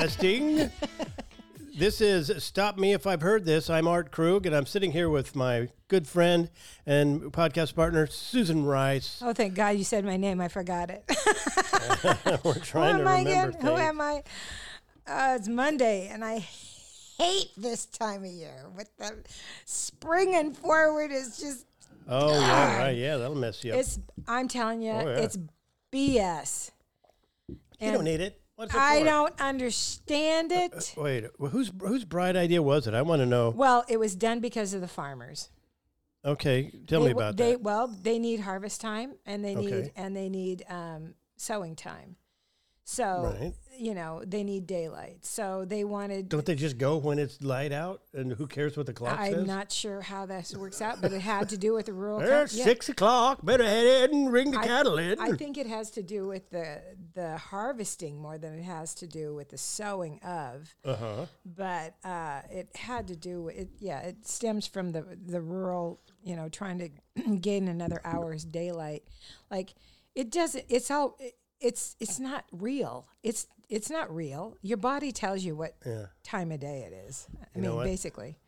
Testing. This is Stop Me If I've Heard This. I'm Art Krug, and I'm sitting here with my good friend and podcast partner, Susan Rice. Oh, thank God you said my name. I forgot it. We're Who trying to am I remember again? Who am I? Uh, it's Monday, and I hate this time of year. With the spring and forward is just Oh, yeah, right. Yeah, that'll mess you up. it's. I'm telling you, Oh, yeah. it's BS. you And don't need it. What's it I for? don't understand it. Wait, whose whose bright idea was it? I want to know. Well, it was done because of the farmers. Okay, tell they, me w- about they, that. Well, they need harvest time and they need and they need um, sowing time. So Right. you know they need daylight. So they wanted. Don't they just go when it's light out, and who cares what the clock I'm says? not sure how this works out, but it had to do with the rural. yeah. six o'clock. Better head in and ring the I- cattle in. I think it has to do with the the harvesting more than it has to do with the sowing of. uh huh. But uh, it had to do with it. Yeah, it stems from the the rural. You know, trying to gain another hour's daylight. Like it doesn't. It's all. It, it's it's not real. It's it's not real. Your body tells you what Yeah. time of day it is. I You mean, basically.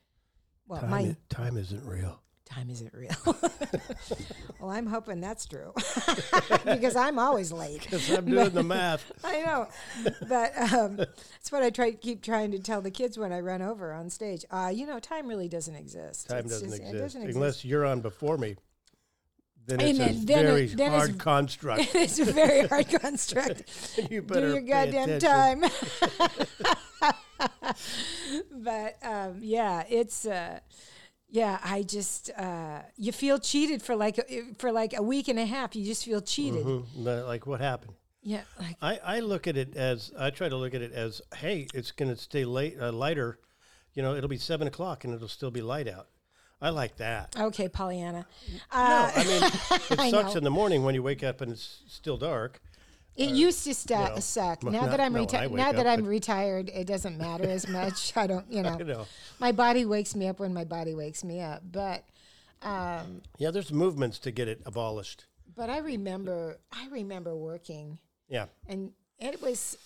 Well, Time, my i- time isn't real. time isn't real. well, I'm hoping that's true because I'm always late. Because I'm doing the math. I know, but um, that's what I try keep trying to tell the kids when I run over on stage. Uh, you know, time really doesn't exist. Time doesn't just- exist doesn't unless you're on before me. Then it's And a then- then it- very then it's- hard construct. it's a very hard construct. you Do better your pay goddamn attention. time. but um, yeah, it's. Uh, yeah, I just uh, you feel cheated for like a- for like a week and a half. You just feel cheated. Mhm. Like what happened? Yeah, like I, I look at it as I try to look at it as hey, it's going to stay late uh, lighter. You know, it'll be seven o'clock and it'll still be light out. I like that. okay, Pollyanna. No, Uh, I mean it sucks in the morning when you wake up and it's still dark. It used to sta- you know, suck. Now not- that I'm no, retired, now that I'm retired, it doesn't matter as much. I don't, you know, know, my body wakes me up when my body wakes me up. But, um, yeah, there's movements to get it abolished. but I remember, I remember working, Yeah, and it was,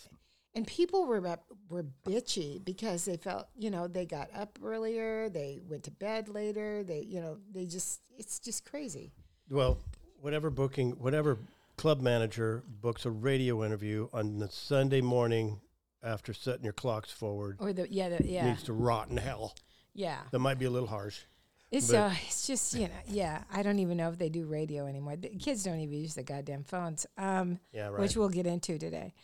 and people were were bitchy because they felt, you know, they got up earlier, they went to bed later, they, you know, they just, it's just crazy. well, whatever booking, whatever club manager books a radio interview on the Sunday morning after setting your clocks forward Or the, yeah, the, yeah, needs to rot in hell. yeah. That might be a little harsh. It's But- uh, it's just you know, yeah. I don't even know if they do radio anymore. The kids don't even use the goddamn phones, um, Yeah, right. which we'll get into today.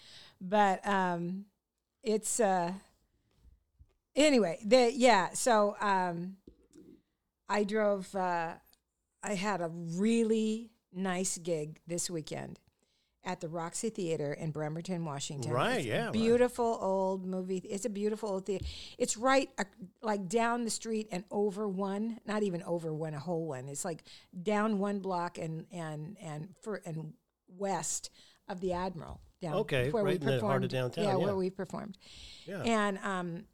But um, it's uh, anyway. The yeah. So um, I drove. Uh, I had a really nice gig this weekend at the Roxy Theater in Bremerton, Washington. Right, It's yeah, right. Beautiful old movie. It's a beautiful old theater. It's right uh, like down the street and over one, not even over one, a whole one. It's like down one block and and and for and west of the Admiral. Down Okay, where right we in the performed. heart of downtown, Yeah, yeah. where we performed. yeah. And um,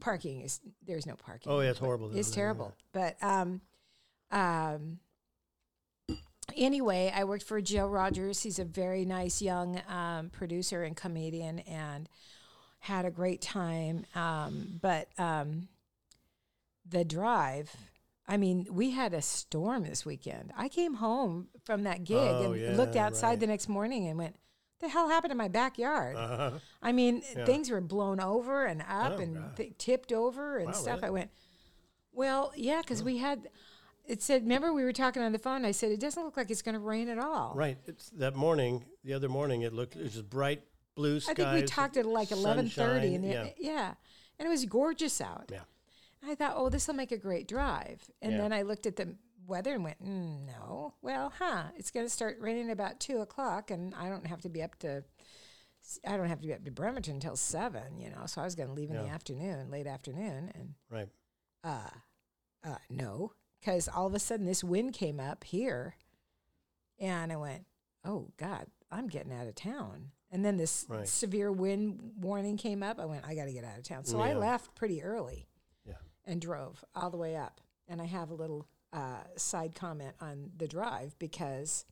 parking is there's no parking. oh, yeah, it's horrible. It's terrible. But um, um, anyway, I worked for Joe Rogers. He's a very nice young um, producer and comedian, and had a great time. Um, but um, the drive. I mean, we had a storm this weekend. I came home from that gig Oh, and yeah, looked outside right. the next morning and went, "The hell happened in my backyard?" Uh-huh. I mean, Yeah. things were blown over and up Oh, and th- tipped over and Wow, stuff. really? I went, well, yeah, because we had. It said, remember we were talking on the phone. I said it doesn't look like it's going to rain at all. Right. It's that morning, the other morning, it looked, it was just bright blue skies. I think we talked at like eleven thirty, and yeah. yeah, and it was gorgeous out. Yeah. I thought, oh, this will make a great drive. And Yeah. then I looked at the weather and went, mm, no. Well, huh? It's going to start raining about two o'clock, and I don't have to be up to. I don't have to be up to Bremerton until seven, you know. So I was going to leave in the afternoon, late afternoon, and Right. uh, uh, no, because all of a sudden this wind came up here, and I went, oh God, I'm getting out of town. And then this Right. severe wind warning came up. I went, I got to get out of town. So I left pretty early Yeah. And drove all the way up. And I have a little uh, side comment on the drive because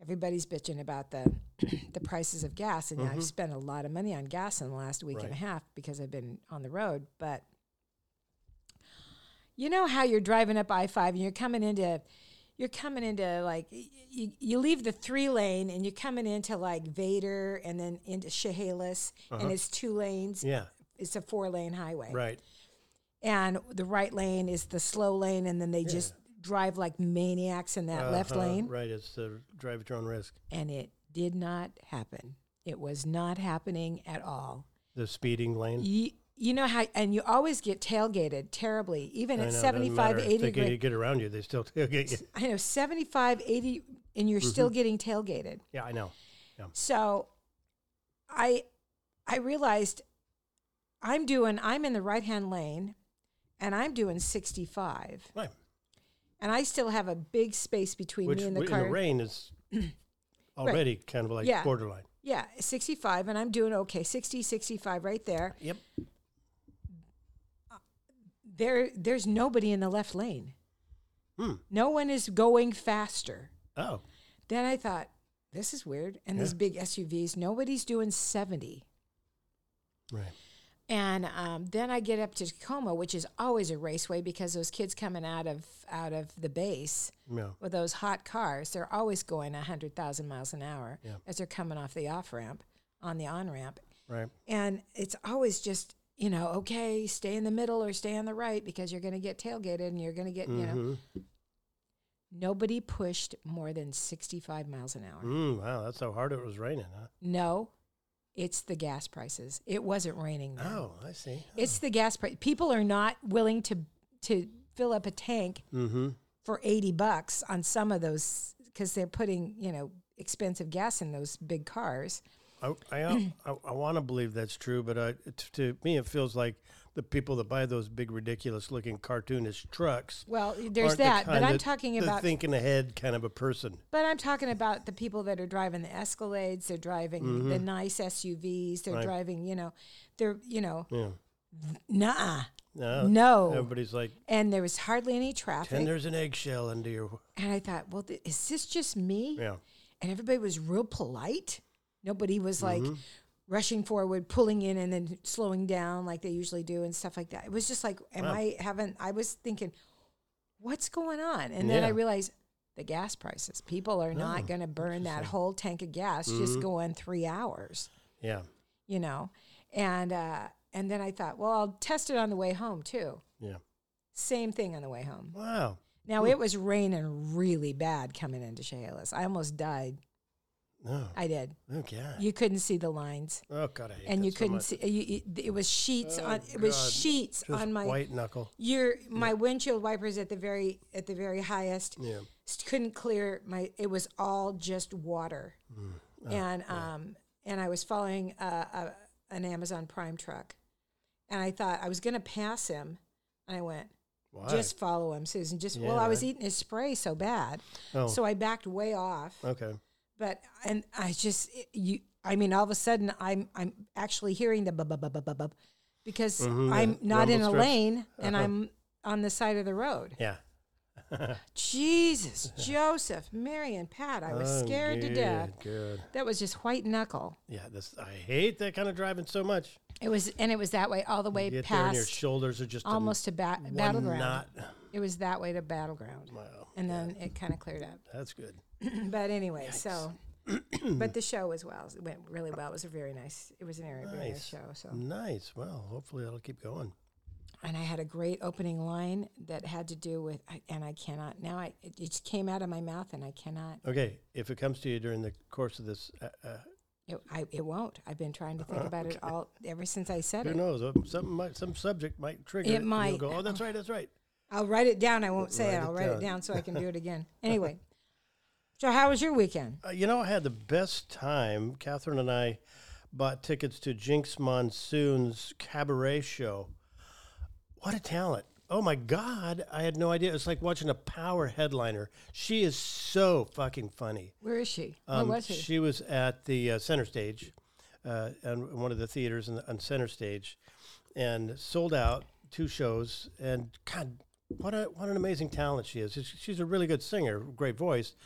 everybody's bitching about the the prices of gas, and I've spent a lot of money on gas in the last week and a half because I've been on the road. But you know how you're driving up I five and you're coming into you're coming into like you, you leave the three lane and you're coming into like Vader and then into Chehalis and it's two lanes. Yeah. It's a four lane highway Right. And the right lane is the slow lane, and then they just drive like maniacs in that left Uh-huh, lane. Right. It's the drive at your own risk. And it did not happen. It was not happening at all. The speeding lane. You, you know how, and you always get tailgated terribly, even I at know, doesn't 75, matter. If They get, get around you. They still tailgate you. I know, 75, 80, and you're Mm-hmm. still getting tailgated. Yeah, I know. So I I realized I'm doing I'm in the right hand lane and I'm doing 65. Right. And I still have a big space between Which me and the car. the rain is already kind of like Yeah. borderline. Yeah, 65 and I'm doing okay. 60 65 right there. Yep. There there's nobody in the left lane. Hmm. No one is going faster. Oh. Then I thought this is weird and these big SUVs nobody's doing 70. Right. And um, then I get up to Tacoma, which is always a raceway because those kids coming out of out of the base Yeah. with those hot cars, they're always going hundred thousand miles an hour Yeah. as they're coming off the off ramp on the on ramp, Right. and it's always just you know okay, stay in the middle or stay on the right because you're going to get tailgated and you're going to get you know. Mhm. Nobody pushed more than sixty five miles an hour. Mm, wow, that's how hard it was raining, huh? No, it's the gas prices. It wasn't raining. Then. Oh, I see. It's the gas price. People are not willing to to fill up a tank Mm-hmm. for 80 bucks on some of those because they're putting, you know, expensive gas in those big cars. I I, I, I want to believe that's true, but I, t- to me it feels like the people that buy those big ridiculous looking cartoonish trucks. Well, there's aren't the that, but I'm that- talking the about thinking ahead kind of a person. but I'm talking about the people that are driving the Escalades, they're driving the nice SUVs, they're Mm-hmm. Right. driving, you know, they're, you know, Yeah. nah. No. No. Everybody's like, And there was hardly any traffic. and there's an eggshell under your. And I thought, well, th- is this just me? Yeah. and everybody was real polite. Nobody was like Mm-hmm. Rushing forward, pulling in, and then slowing down like they usually do and stuff like that. It was just like, am Wow. I having? I was thinking, what's going on? And then I realized the gas prices. People are Oh, not going to burn that whole tank of gas just Mm-hmm. going three hours, Yeah. you know. And uh, and then I thought, well, I'll test it on the way home too. Yeah. Same thing on the way home. Wow. Now it was raining really bad coming into Chehalis. I almost died. No. I did. Oh God. You couldn't see the lines. Oh God. I hate and that you so couldn't much. see you, you, it was sheets Oh, on it was God. sheets Just on my white knuckle. your my windshield wipers at the very at the very highest Yeah. s- couldn't clear my it was all just water Mm. Oh, and um and i was following a, a, an amazon prime truck and i thought i was going to pass him and i went Why? just follow him susan just well Yeah, i was right. eating his spray so bad oh. so i backed way off okay. But and I just it- you I mean all of a sudden I'm I'm actually hearing the bub bub bub bub bub because Mhm, I'm not in a strips. lane and Uh-huh. I'm on the side of the road. Yeah. Jesus, Joseph, Mary and Pat, I was Oh, scared to death. Good. That was just white knuckle. Yeah. This I hate that kind of driving so much. It was and it was that way all the way You and your past shoulders are just almost to ba- Battle Ground. knot. It was that way to Battle Ground. Wow. And then it kind of cleared up. That's good. but anyway, so but the show as well. It went really well. It was a very nice it was an very, very nice Nice. show. So Nice. Well, hopefully that'll keep going. and I had a great opening line that had to do with, and I cannot now. I it just came out of my mouth, and I cannot. Okay. If it comes to you during the course of this, uh, uh, It, I, it won't. I've been trying to think about it all ever since I said who it. Who knows? uh, Something might, some subject might trigger It it. might. go, oh, that's right. That's right. I'll write it down. I won't say Write it. it I'll write it down. down so I can do it again. Anyway, so how was your weekend? Uh, you know, I had the best time. Catherine and I bought tickets to Jinkx Monsoon's cabaret show. What a talent! Oh my God, I had no idea. It's like watching a power headliner. She is so fucking funny. Where is she? Um, Where was she? She was at the uh, center stage, uh, and one of the theaters in the, on center stage, and sold out two shows. And God, what a what an amazing talent she is. She's, she's a really good singer, great voice,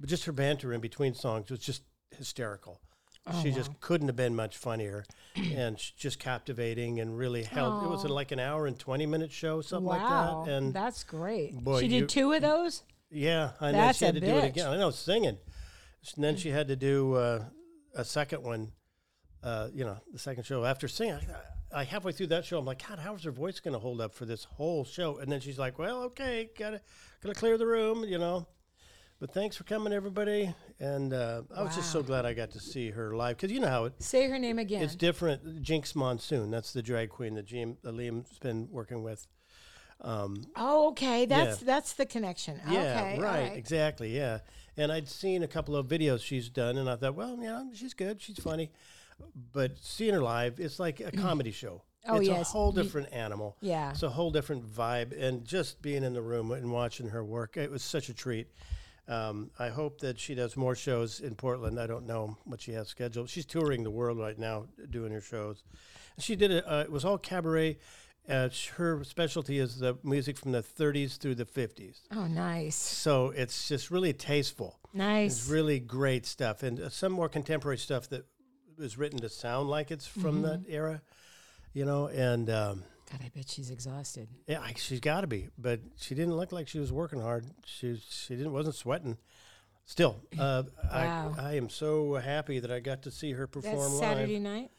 but just her banter in between songs was just hysterical. Oh, she just couldn't have been much funnier, and just captivating and really held. It was like an hour and twenty minute show, something wow, like that. And that's great. boy, she you- did two of those. yeah, I know That's she had to do it again. I know singing, and then she had to do uh, a second one. Uh, you know, the second show after singing. I, I halfway through that show, I'm like, God, how's her voice going to hold up for this whole show? And then she's like, Well, okay, gotta gotta clear the room, you know. But thanks for coming, everybody. And uh, I was just so glad I got to see her live because you know how it, Say her name again. it's different. Jinkx Monsoon, that's the drag queen that Jim, uh, Liam's been working with. Um, oh, okay. That's that's the connection. yeah, okay, all right, exactly, yeah. And I'd seen a couple of videos she's done, and I thought, well, you know, she's good, she's funny. But seeing her live, it's like a comedy show. Oh, it's yes. a whole different animal. Yeah. It's a whole different vibe, and just being in the room and watching her work, it was such a treat. Um, I hope that she does more shows in Portland. I don't know what she has scheduled. She's touring the world right now, doing her shows. She did it. Uh, it was all cabaret. Uh, sh- her specialty is the music from the 30s through the 50s. Oh, nice, So it's just really tasteful. Nice. It's really great stuff, and uh, some more contemporary stuff that was written to sound like it's from that era, you know. And um, God, I bet she's exhausted. yeah, she's got to be, but she didn't look like she was working hard. She she didn't wasn't sweating. Still, uh, Wow. I I am so happy that I got to see her perform That's live. Saturday night.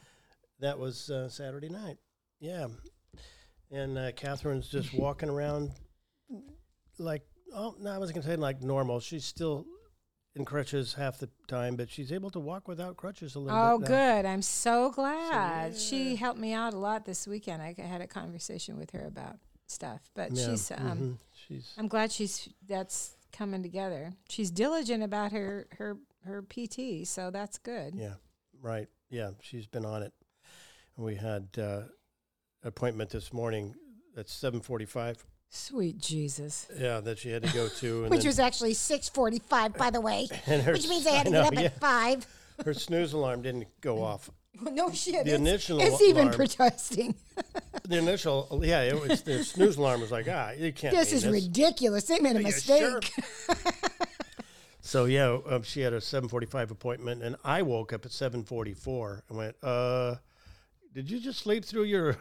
That was uh, Saturday night. Yeah. And uh, Catherine's just walking around like, oh, no, I wasn't going to say like normal. She's still in crutches half the time, but she's able to walk without crutches a little Oh, bit. Oh, good. I'm so glad. yeah. She helped me out a lot this weekend. I had a conversation with her about stuff, but Yeah, she's. Um, mhm. she's I'm glad she's that's coming together. She's diligent about her her her PT, so that's good. yeah, right. Yeah, she's been on it. We had uh, appointment this morning at 7:45. Sweet Jesus. Yeah, that she had to go to, and which then, was actually 6:45 by the way, and her which means s- I had to know, get up yeah, at 5. her snooze alarm didn't go off. No shit. The it's, initial it's even alarm- protesting. The initial, yeah, it was the snooze alarm was like, ah, you can't. This mean is ridiculous. They made a Yeah, mistake. sure. So yeah, um, she had a seven forty-five appointment, and I woke up at seven forty-four and went, "Uh, did you just sleep through your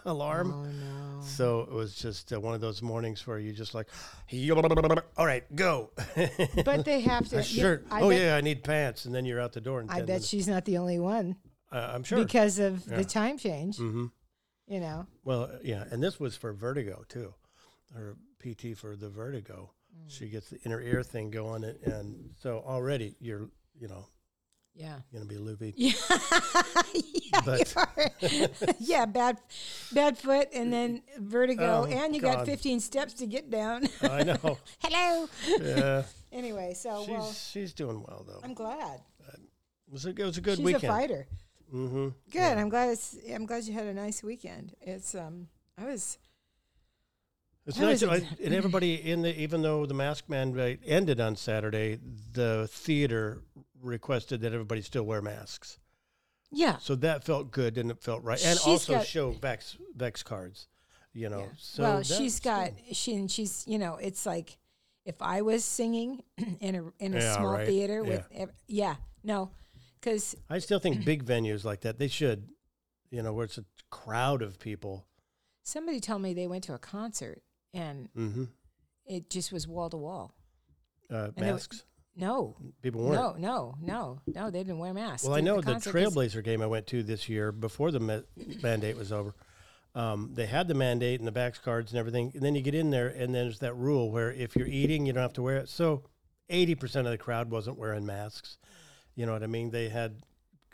alarm?" Oh no. So it was just uh, one of those mornings where you just like, "All right, go." But they have to. a shirt. I oh bet, yeah, I need pants, and then you're out the door in I bet minutes. she's not the only one Uh, I'm sure. because of Yeah. the time change. hmm You know. Well, uh, yeah, and this was for vertigo too, Her PT for the vertigo. She gets the inner ear thing going, and, and so already you're, you know, Yeah. gonna be loopy. Yeah. yeah, yeah, bad, bad foot, and then vertigo, Oh, and you God. got 15 steps to get down. I know. Hello. Yeah, anyway, so she's well, she's doing well though. I'm glad It was a, it was a good she's weekend. She's a fighter. Mm-hmm. Good. I'm glad. It's, I'm glad you had a nice weekend. It's um. I was. It's How nice, it? And everybody in the even though the mask mandate ended on Saturday, the theater requested that everybody still wear masks. Yeah. So that felt good and it felt right, and She's also got- show vax vax cards. You know, yeah. so well, she's got she and she's you know it's like if I was singing in a in a Yeah, small right. theater with ev- yeah no because I still think big venues like that they should, you know, where it's a crowd of people. somebody told me they went to a concert and Mm-hmm. it just was wall to wall. Uh, And it wa- masks. No, People weren't. no, no, no, no. They didn't wear masks. Well, I know the 'cause- Trailblazer game I went to this year before the ma- mandate was over. Um, they had the mandate and the vax cards and everything, and then you get in there, and then there's that rule where if you're eating, you don't have to wear it. So, eighty percent of the crowd wasn't wearing masks. You know what I mean? They had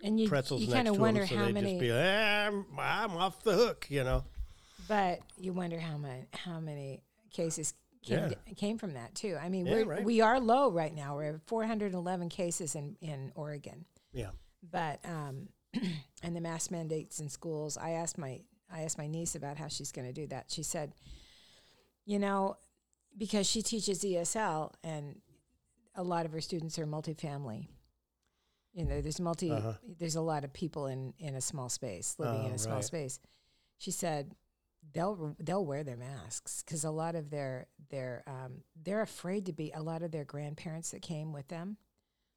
and you, pretzels you next to wonder them, so how they'd many. just be like, "Ah, I'm, I'm off the hook. You know? But you wonder how many how many cases came, Yeah. came from that too. I mean, Yeah, we're, right. we are low right now. We're at 411 cases in in Oregon. Yeah. But um, and the mask mandates in schools. I asked my I asked my niece about how she's going to do that. She said, you know, because she teaches ESL and a lot of her students are multifamily. You know, there's multi Uh-huh. there's a lot of people in in a small space living in Oh, a small right. space. She said they'll they'll wear their masks because a lot of their their um, they're afraid to be. A lot of their grandparents that came with them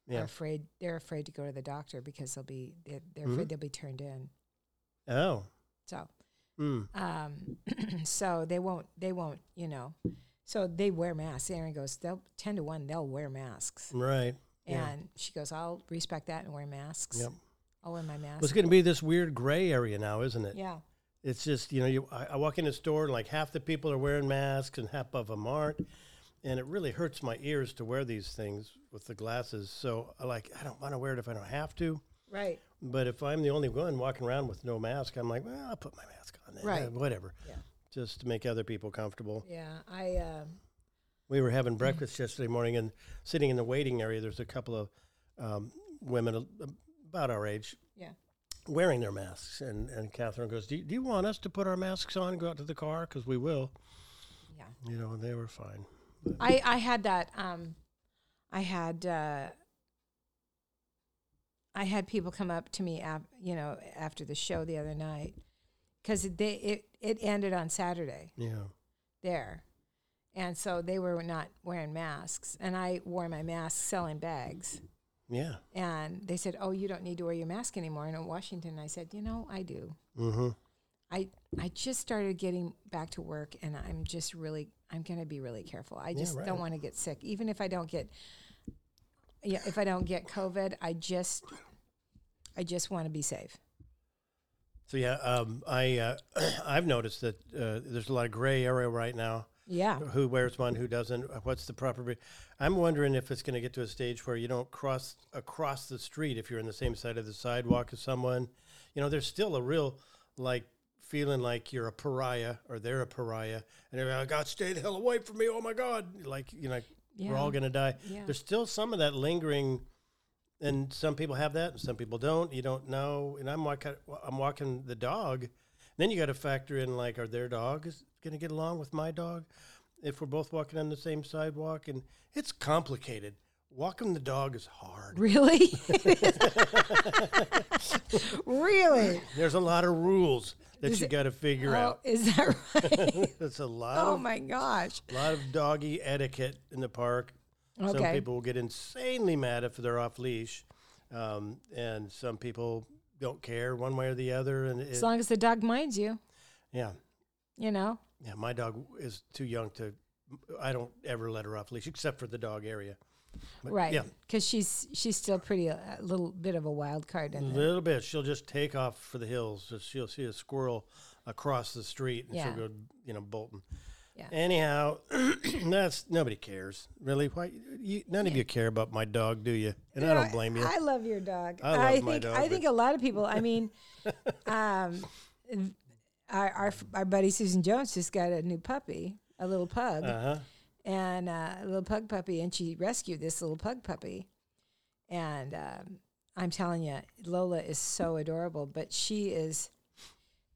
Yeah. are afraid. They're afraid to go to the doctor because they'll be they're, they're Mhm. afraid they'll be turned in. Oh. So Mm. um, so they won't they won't you know. So they wear masks. Aaron goes, they'll ten to one. They'll wear masks, Right. Yeah. and she goes, I'll respect that and wear masks. Yep. I'll wear my mask. Well, it's going to be this weird gray area now, isn't it? yeah. It's just you know, you I, I walk in a store and like half the people are wearing masks and half of them aren't, and it really hurts my ears to wear these things with the glasses. So I like I don't want to wear it if I don't have to. Right. But if I'm the only one walking around with no mask, I'm like, well, I'll put my mask on. then. Right. Uh, whatever. Yeah. Just to make other people comfortable. Yeah. I. Um, We were having breakfast yesterday morning and sitting in the waiting area. There's a couple of um, women about our age. Wearing their masks. And, and Catherine goes, do you, do you want us to put our masks on and go out to the car? Because we will. Yeah. You know, and they were fine. I I had that. Um, I had. Uh, I had people come up to me, af- you know, after the show the other night, because they it it ended on Saturday Yeah. there, and so they were not wearing masks, and I wore my mask selling bags, Yeah. and they said, "Oh, you don't need to wear your mask anymore." And in Washington, I said, "You know, I do. Mm-hmm. I I just started getting back to work, and I'm just really I'm going to be really careful. I Yeah, just right. don't want to get sick, even if I don't get yeah if I don't get COVID. I just I just want to be safe. So yeah, um, I uh, I've noticed that uh, there's a lot of gray area right now. Yeah, Who wears one? Who doesn't? What's the proper? I'm wondering if it's going to get to a stage where you don't cross across the street if you're in the same side of the sidewalk as someone. You know, there's still a real like feeling like you're a pariah or they're a pariah, and they're like, "God, stay the hell away from me!" Oh my God, like you know, we're all going to die. Yeah. There's still some of that lingering, and some people have that, and some people don't. You don't know. And I'm walking, I'm walking the dog. Then you got to factor in like, are their dogs going to get along with my dog? If we're both walking on the same sidewalk, and it's complicated. Walking the dog is hard. really, really. There's a lot of rules that Is you got to figure Oh, out. is that right? It's a lot oh of my gosh. A lot of doggy etiquette in the park. Okay. Some people will get insanely mad if they're off leash, um, and some people don't care one way or the other. And it, As long as the dog minds you, yeah, you know. Yeah, my dog is too young to. I don't ever let her off leash except for the dog area. But Right. Yeah, Because she's she's still pretty a, a little bit of a wild card a little bit. She'll just take off for the hills. She'll see a squirrel across the street, and Yeah. she'll go, you know, bolting. Yeah. Anyhow, that's nobody cares really. Why you, none of you care about my dog, do you? And I don't blame you. I love your dog. I love think my dog, I think a lot of people. I mean, um, our, our our buddy Susan Jones just got a new puppy, a little pug, Uh huh. and uh, a little pug puppy, and she rescued this little pug puppy, and um, I'm telling you, Lola is so adorable, but she is.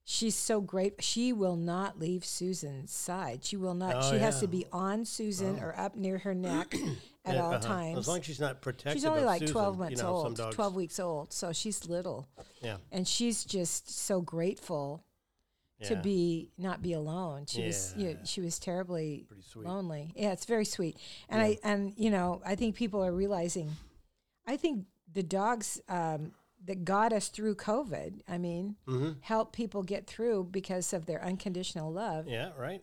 She's so great. She will not leave Susan's side. She will not. Oh, she has to be on Susan or up near her neck at Yeah, all uh-huh. times. As long as she's not protected. She's only like Susan, 12 you months know, old, 12 weeks old. So she's little. Yeah. And she's just so grateful to be not be alone. She was you know, she was terribly sweet. lonely. Yeah, it's very sweet. And I and you know, I think people are realizing I think the dogs um, that got us through COVID, I mean, Mhm. help people get through because of their unconditional love. Yeah. Right.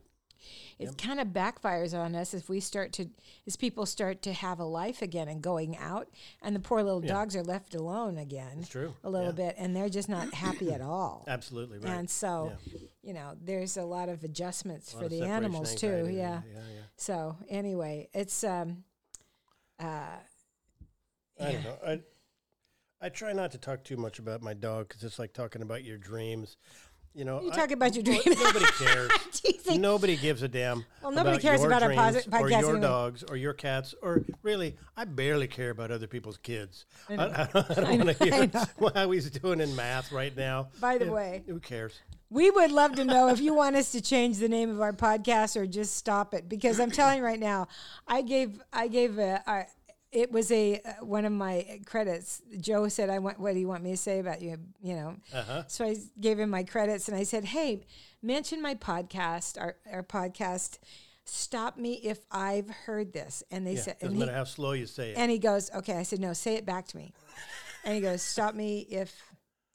It kind of backfires on us if we start to, as people start to have a life again and going out, and the poor little dogs are left alone again. It's true. A little Yeah. bit, and they're just not happy at all. Absolutely right. And so, you know, there's a lot of adjustments lot for of the animals too. Yeah. Yeah. Yeah. So anyway, it's um, uh, I don't know. I I try not to talk too much about my dog because it's like talking about your dreams. You know, you I- talk about your dream. nobody cares. Think- Nobody gives a damn. Well, nobody about cares about our posi- or your anyway. dogs or your cats or really, I barely care about other people's kids. I. I, don't, I don't want to hear how he's doing in math right now. By the Yeah, way- who cares? We would love to know if you want us to change the name of our podcast or just stop it because I'm telling you right now, I gave I gave a, a it was a uh, one of my credits. Joe said, "I want what do you want me to say about you?" You know, Uh huh. so I gave him my credits and I said, "Hey, mention my podcast, our, our podcast. Stop me if I've heard this. And they Yeah, said, doesn't and he, matter how slow you say it. and he goes, okay. I said, no, say it back to me. And he goes, stop me if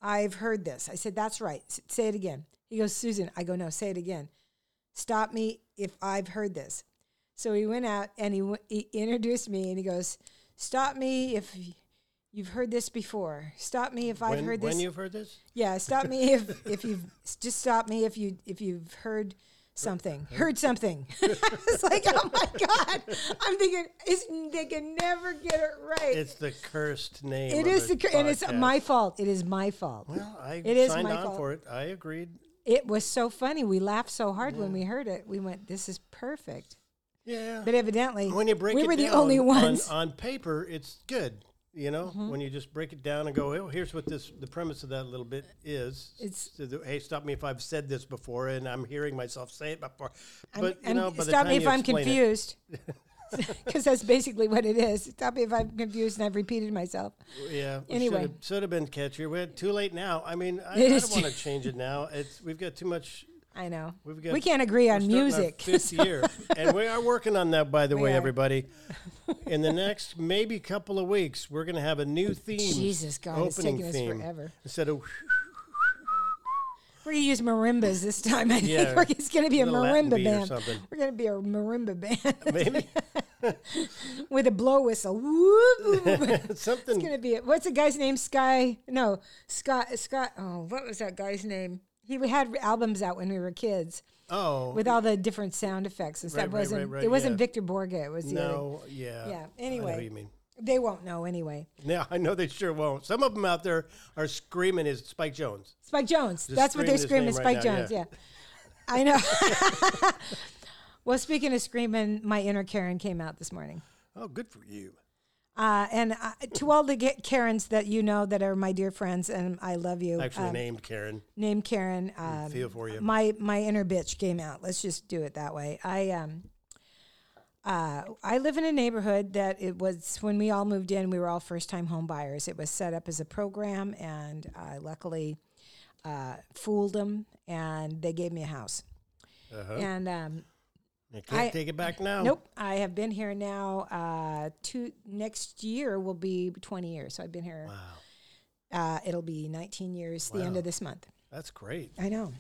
I've heard this. I said, that's right. S- say it again. He goes, Susan. I go, no, say it again. Stop me if I've heard this. So he went out and he, w- he introduced me and he goes, stop me if you've heard this before. Stop me if I've when, heard this. when you've heard this? Yeah, stop me if if you've just stop me if you if you've heard something. Heard something. it's like, oh my god! I'm thinking they can never get it right. It's the cursed name. it is the cur- and it's my fault. It is my fault. Well, I It is signed my on fault. for it. I agreed. It was so funny. We laughed so hard when we heard it. We went, "This is perfect." Yeah. But evidently, when you break we it were the only on- ones. Mm-hmm. on, paper, it's good. You know, when you just break it down and go, oh, here's what this the premise of that little bit is. It's- hey, stop me if I've said this before, and I'm hearing myself say it before. I'm- But you I'm- know, by the stop me if I'm confused. Because that's basically what it is. Stop me if I'm confused and I've repeated myself. Yeah. Anyway. should have been catchier. We're too late now. I mean, I, I don't want to change it now. It's we've got too much. I know. We've got we can't agree on music. Fifth year, and we are working on that. By the We way, are. everybody, in the next maybe couple of weeks, we're going to have a new theme. Jesus, God, it's opening taking us theme. forever. Instead of We're gonna use marimbas this time. I Yeah, think it's gonna be a marimba band. We're gonna be a marimba band maybe with a blow whistle. Whoop. it's something. gonna be. What's the guy's name? Sky? No, Scott. Scott. Oh, what was that guy's name? He had albums out when we were kids Oh, with all the different sound effects and stuff. Right, wasn't right, it wasn't yeah. Victor Borge? It was the no, yeah, Yeah, know anyway. what you mean. They won't know anyway. Yeah, I know they sure won't. Some of them out there are screaming is Spike Jones. Spike Jones. That's what they're screaming. Spike Jones. now, Yeah. I know. well, speaking of screaming, my inner Karen came out this morning. Oh, good for you. Uh, and uh, to all the Karens that you know that are my dear friends, and I love you. Actually um, named Karen. named Karen. Um, feel for you. My my inner bitch came out. Let's just do it that way. I um. Uh, I live in a neighborhood that it was when we all moved in. We were all first time home buyers. It was set up as a program, and I luckily uh, fooled them, and they gave me a house. Uh-huh. And um, You can't I- take it back now. Nope, I have been here now. Uh, two next year will be twenty years. So I've been here. Wow, Uh, it'll be nineteen years. The end of this month. that's great. I know.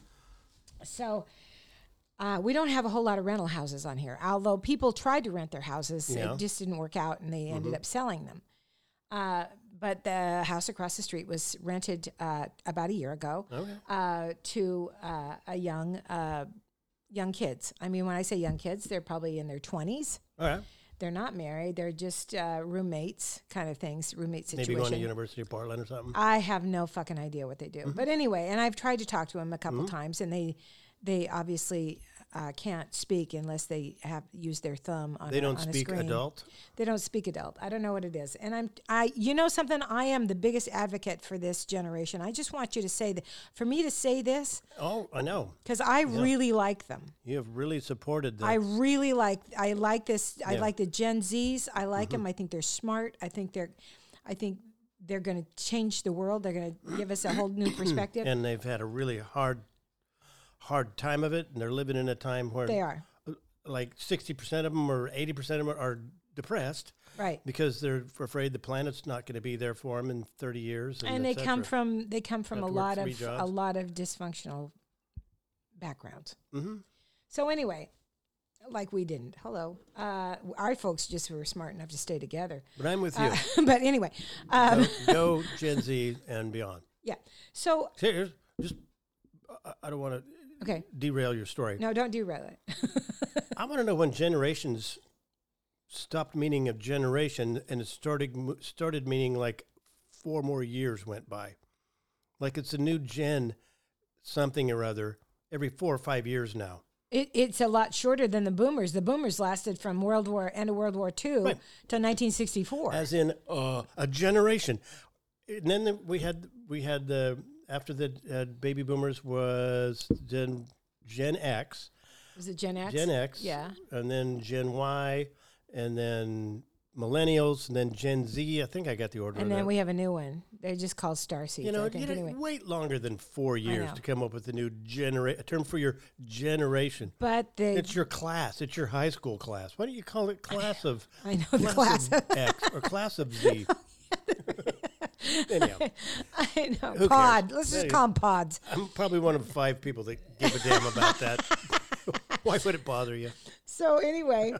So. Uh, we don't have a whole lot of rental houses on here, although people tried to rent their houses. Yeah. It just didn't work out, and they ended up selling them. Uh, but the house across the street was rented uh, about a year ago Okay. uh, to uh, a young uh, young kids. I mean, when I say young kids, they're probably in their twenties. All right. They're not married. They're just uh, roommates, kind of things, roommate situation. Maybe going to University of Portland or something. I have no fucking idea what they do. Mm-hmm. But anyway, and I've tried to talk to them a couple times, and they they obviously uh, can't speak unless they have used their thumb on. they a- don't on a speak screen. adult. They don't speak adult. I don't know what it is. And I'm I you know something I am the biggest advocate for this generation. I just want you to say that for me to say this Oh, I know. cuz I really like them. You have really supported them. I really like I like this I like the Gen Zs. I like them. I think they're smart. I think they're I think they're going to change the world. They're going to give us a whole new perspective. and they've had a really hard, hard time of it, and they're living in a time where they are. like sixty percent of them or eighty percent of them are depressed Right. because they're afraid the planet's not going to be there for them in thirty years. And, And they come from they come from a lot of a lot of dysfunctional backgrounds. Mhm. So anyway, like we didn't. Hello, uh, our folks just were smart enough to stay together. But I'm with you. Uh, but anyway, um, go, go Gen Z and beyond. yeah. So Here's just. I- I don't want to okay, derail your story. no, don't derail it. I want to know when generations stopped meaning a generation and it started started meaning like four more years went by. Like it's a new gen something or other every four or five years now. It, it's a lot shorter than the boomers. The boomers lasted from World War end of World War II to 1964. As in uh, a generation. And then the, we had we had the after the uh, baby boomers was Gen Gen X, Was it Gen X? Gen X, Yeah. and then Gen Y, and then millennials, and then Gen Z. I think I got the order. And then that. we have a new one. They're just called star seeds. you know, I you anyway. wait longer than four years to come up with a new genera- a term for your generation. But they, It's your class. It's your high school class. Why don't you call it class of I know the class. of X or class of Z? Anyhow, I know Who pod. cares? Let's just call them pods. I'm probably one of five people that give a damn about that. Why would it bother you? So anyway,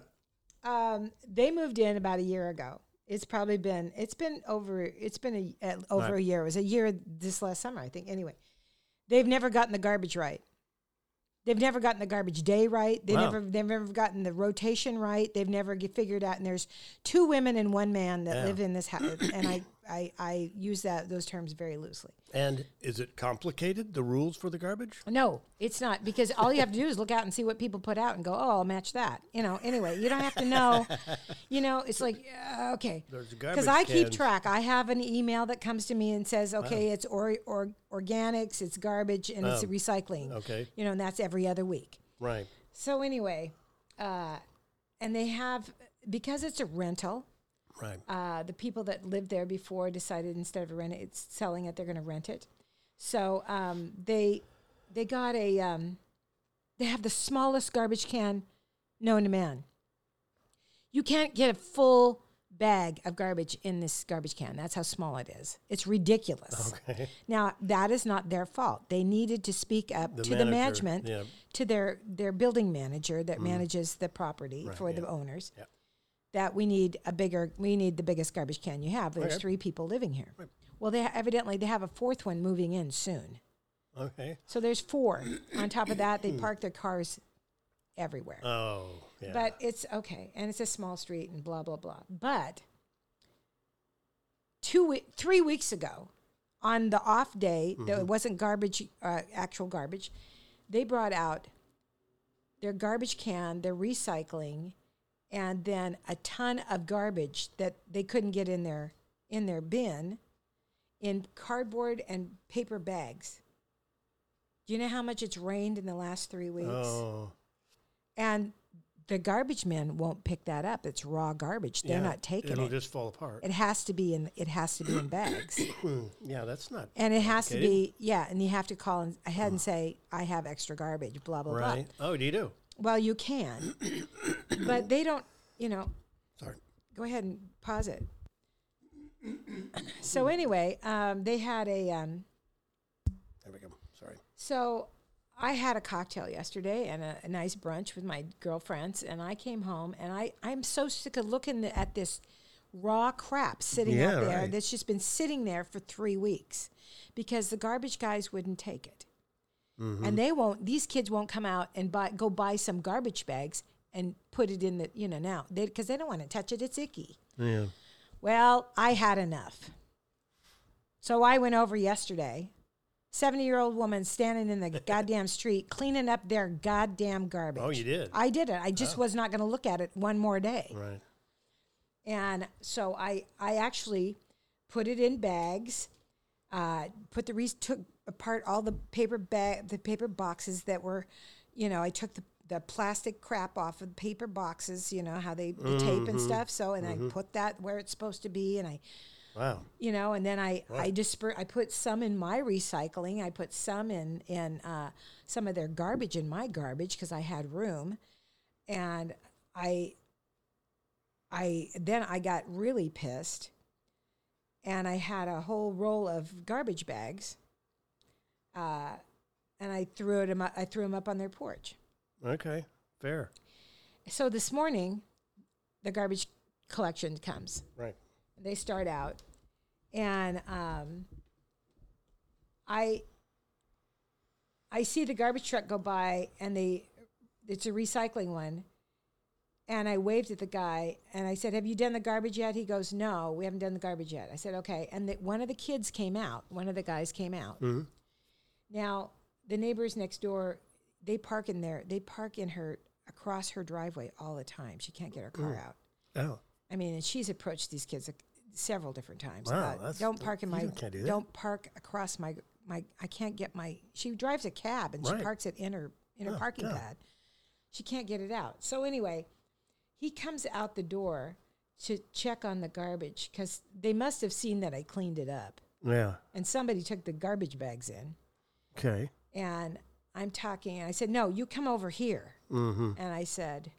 um, they moved in about a year ago. It's probably been it's been over it's been a, uh, over Right. a year. It was a year this last summer, I think. Anyway, they've never gotten the garbage right. They've never gotten the garbage day right. They Wow. never they've never gotten the rotation right. They've never get figured out. And there's two women and one man that Yeah. live in this house, and I, I I use that those terms very loosely. And is it complicated? The rules for the garbage? No, it's not because all you have to do is look out and see what people put out and go, oh, I'll match that. You know, anyway, you don't have to know. You know, it's like, uh, okay. There's Because I keep track. I have an email that comes to me and says, okay, it's or, or organics, it's garbage, and it's Oh, recycling. okay. You know, and that's every other week. Right. So anyway, uh, and they have, because it's a rental, Right. uh, the people that lived there before decided instead of rent it, it's selling it, they're going to rent it. So um, they they got a um, they have the smallest garbage can known to man. You can't get a full bag of garbage in this garbage can. That's how small it is. It's ridiculous. Okay. Now that is not their fault. They needed to speak up The to the management, yeah. to their their building manager that manages the property Mm. Right, for the owners. Yeah. That we need a bigger, we need the biggest garbage can you have. There's Okay. three people living here. Well, they evidently they have a fourth one moving in soon. Okay. So there's four. On top of that, they park their cars everywhere. Oh, yeah. But it's okay, and it's a small street, and blah blah blah. But two, we- three weeks ago, on the off day, that it wasn't garbage, uh, actual garbage, they brought out their garbage can, their recycling, and then a ton of garbage that they couldn't get in their in their bin, in cardboard and paper bags. Do you know how much it's rained in the last three weeks? oh, And the garbage men won't pick that up. It's raw garbage. They're yeah, not taking It'll it. just fall apart. it has to be in it has to be in bags. yeah, that's not And it has to be yeah, and you have to call ahead and say, I have extra garbage, blah, blah blah right. Oh, do you do. Well you can. but they don't you know, Sorry. go ahead and pause it. so anyway, um, they had a um, There we go. Sorry. So I had a cocktail yesterday and a, a nice brunch with my girlfriends, and I came home and I I'm so sick of looking at this raw crap sitting Yeah, out there right. that's just been sitting there for three weeks because the garbage guys wouldn't take it, Mm-hmm. and they won't. These kids won't come out and buy go buy some garbage bags and put it in the you know now because they, don't want to touch it. It's icky. Yeah. Well, I had enough. So I went over yesterday. 70 year old woman standing in the goddamn street cleaning up their goddamn garbage. Oh, you did? I did it. I just was not going to look at it one more day. Right. And so I, I actually put it in bags, uh, put the re- took apart all the paper bag, the paper boxes that were, you know, I took the, the plastic crap off of the paper boxes, you know, how they, the tape and stuff. So, and I put that where it's supposed to be. And I, Wow. you know, and then I I disper I put some in my recycling. I put some in in uh, some of their garbage in my garbage because I had room, and I I then I got really pissed, and I had a whole roll of garbage bags, uh, and I threw it I threw them up on their porch. Okay. Fair. So this morning, the garbage collection comes. Right. they start out and um, i i see the garbage truck go by and they it's a recycling one and i waved at the guy and i said have you done the garbage yet he goes no we haven't done the garbage yet i said okay and the, one of the kids came out one of the guys came out Mhm. Now the neighbors next door they park in there they park in her across her driveway all the time she can't get her car out Oh. I mean, and she's approached these kids uh, several different times. Wow, about, that's- don't park in you my. can't do that. Don't park across my my. I can't get my. She drives a cab and Right. she parks it in her in her Oh, parking God. pad. She can't get it out. So anyway, he comes out the door to check on the garbage because they must have seen that I cleaned it up. Yeah. And somebody took the garbage bags in. Okay. And I'm talking, and I said, No, you come over here. Mm-hmm. And I said,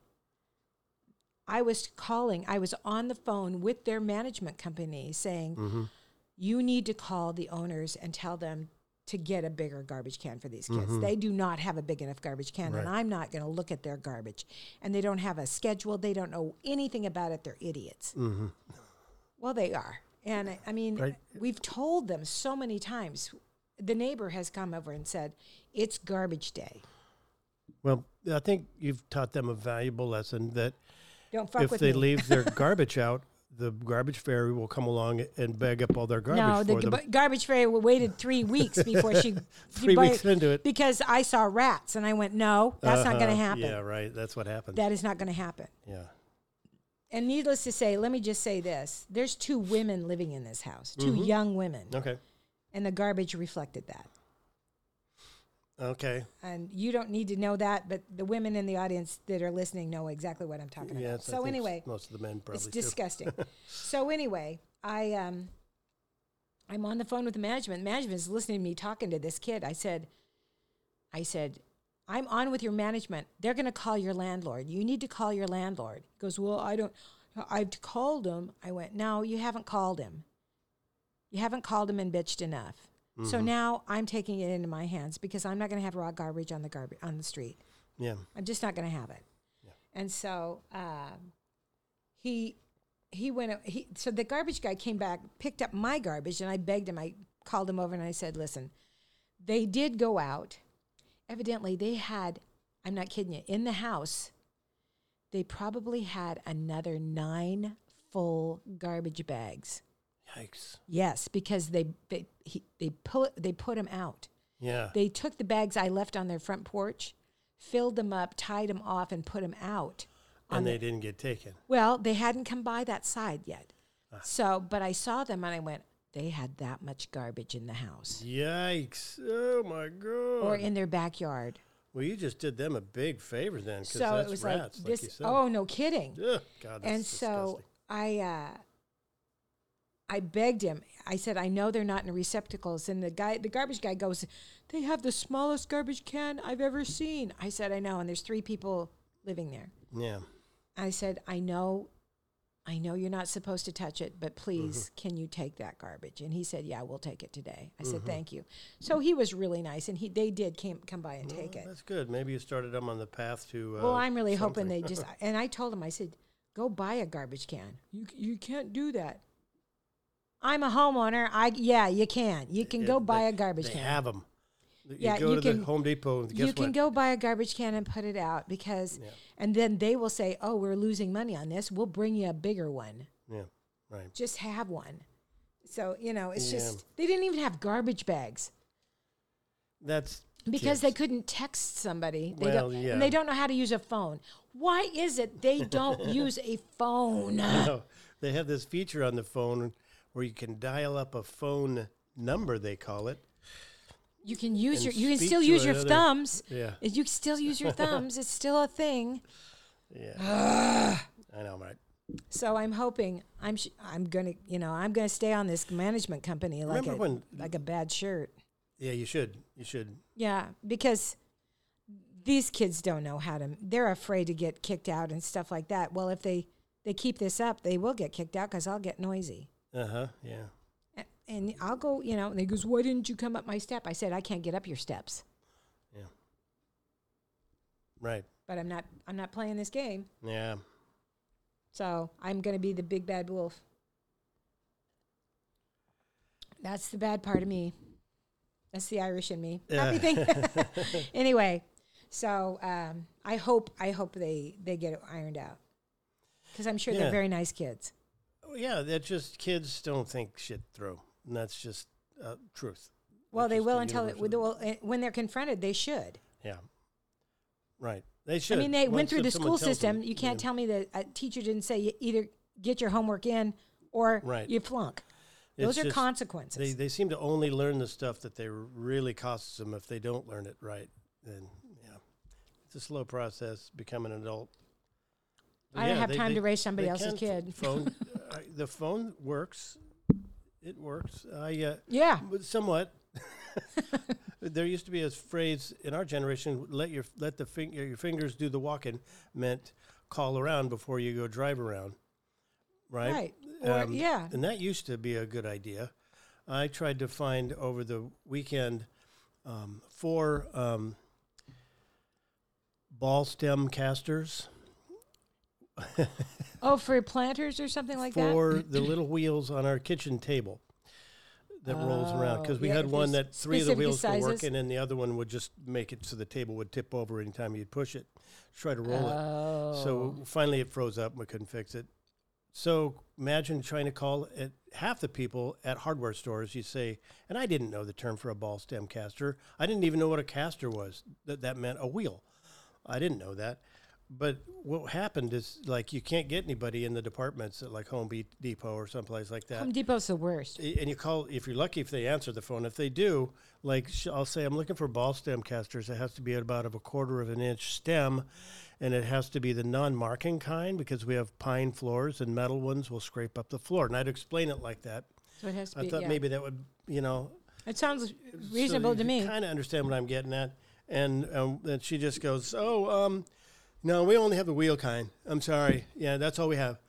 I was calling, I was on the phone with their management company saying, Mm-hmm. you need to call the owners and tell them to get a bigger garbage can for these kids. They do not have a big enough garbage can, and Mm-hmm. I'm not going to look at their garbage. And they don't have a schedule. They don't know anything about it. They're idiots. Mm-hmm. Well, they are. And I, I mean, Right. we've told them so many times. The neighbor has come over and said, It's garbage day. Well, I think you've taught them a valuable lesson that Don't fuck if with they me. leave their garbage out, the garbage fairy will come along and bag up all their garbage no, the them. g- garbage fairy waited three weeks before she Three bu- weeks into it. because I saw rats and I went, no, that's not going to Uh-huh. happen. Yeah, right. That's what happened. That is not going to happen. yeah. And needless to say, let me just say this: there's two women living in this house, 2 Mm-hmm. young women, Okay. And the garbage reflected that. Okay. And you don't need to know that, but the women in the audience that are listening know exactly what I'm talking Yeah. about. So anyway, most of the men probably it's disgusting. so anyway, I um, I'm on the phone with the management. Management is listening to me talking to this kid. I said, I said, I'm on with your management. They're going to call your landlord. You need to call your landlord. He goes, well, I don't. I've called him. I went, no, you haven't called him. You haven't called him and bitched enough. Mm-hmm. So now I'm taking it into my hands because I'm not going to have raw garbage on the garbage on the street. Yeah. I'm just not going to have it. And so um, he he went. He so the garbage guy came back, picked up my garbage, and I begged him. I called him over and I said, "Listen, they did go out. Evidently, they had. I'm not kidding you. In the house, they probably had another nine full garbage bags. Yikes. Yes, because they they he, they put they put them out. Yeah. They took the bags I left on their front porch, filled them up, tied them off, and put them out. and the- they didn't get taken. well, they hadn't come by that side yet. Ah. So, but I saw them and I went, they had that much garbage in the house Yikes. Oh my god. or in their backyard. well, you just did them a big favor then because So that's it was rats, like like, this. said. oh, no kidding. Ugh, God, that's and so disgusting. I, uh, I begged him. I said, I know they're not in receptacles. And the guy, the garbage guy goes, they have the smallest garbage can I've ever seen. I said, I know. And there's three people living there. Yeah. I said, I know, I know you're not supposed to touch it, but please, Mm-hmm. can you take that garbage? And he said, Yeah, we'll take it today. I said, Thank you. So he was really nice, and he they did came come by and take it. That's good. Maybe you started them on the path to. Uh, Well, I'm really hoping they just. And I told him, I said, Go buy a garbage can. You you can't do that. I'm a homeowner. I yeah, you can. You can go buy they- a garbage They can. have them. You Yeah, go you to can- the Home Depot and guess you can what? go buy a garbage can and put it out because, Yeah. and then they will say, "Oh, we're losing money on this. We'll bring you a bigger one." Yeah. Right. just have one. So, you know, it's Yeah. just, they didn't even have garbage bags That's because they couldn't text somebody. They Well, don't, yeah. And they don't know how to use a phone. Why is it they don't use a phone? No, they have this feature on the phone where you can dial up a phone number. They call it. You can use your, you can still use your another- thumbs. Yeah. You can still use your thumbs. It's still a thing. Yeah. Ah. I know, right? So I'm hoping I'm sh- I'm gonna you know I'm gonna stay on this management company like Remember a when- like a bad shirt. Yeah, you should. You should. Yeah, because these kids don't know how to. They're afraid to get kicked out and stuff like that. Well, if they they keep this up, they will get kicked out because I'll get noisy. Uh huh. Yeah. And I'll go, you know. And he goes, "Why didn't you come up my step?" I said, "I can't get up your steps, Yeah. Right. but I'm not. I'm not playing this game. Yeah. So I'm going to be the big bad wolf. That's the bad part of me. That's the Irish in me. Happy thing. anyway, so um, I hope I hope they they get it ironed out because I'm sure Yeah. they're very nice kids. Yeah. That just kids don't think shit through, and that's just uh, truth. Well, they will the until it, well, eh, when they're confronted, they should. Yeah. Right. They should. I mean, they went through the school tells them, system. You can't yeah. tell me that a teacher didn't say you either get your homework in or Right. you flunk. It's Those are just- consequences. They, they seem to only learn the stuff that they really costs them if they don't learn it right. Then yeah, it's a slow process. becoming an adult. I don't have they- time they- to raise somebody else's kid. Phone, uh, the phone works. It works. I uh, Yeah. somewhat. there used to be a phrase in our generation: "Let your let the fing- your fingers do the walking." Meant call around before you go drive around. Right. Right. Or, Um, yeah. And that used to be a good idea. I tried to find over the weekend um, four um, ball stem casters Oh, for planters or something like that? for the little wheels on our kitchen table that rolls around. Because Oh, we yeah, had one that three of the wheels were sizes. working, and the other one would just make it so the table would tip over anytime you'd push it. Try to roll it. Oh. So finally it froze up and we couldn't fix it. So imagine trying to call at half the people at hardware stores. You say, and I didn't know the term for a ball stem caster. I didn't even know what a caster was. That that meant a wheel. I didn't know that. But what happened is like you can't get anybody in the departments at like Home Depot or someplace like that. Home Depot's the worst. And you call if you're lucky if they answer the phone. If they do, like I'll say, I'm looking for ball stem casters. It has to be at about of a quarter of an inch stem, and it has to be the non-marking kind because we have pine floors and metal ones will scrape up the floor. And I'd explain it like that. So it has to be. I be. thought yeah. maybe that would, you know, It sounds reasonable to me. I Kind of understand what I'm getting at. And um, then she just goes, "Oh, um, no, we only have the wheel kind. I'm sorry. Yeah, that's all we have."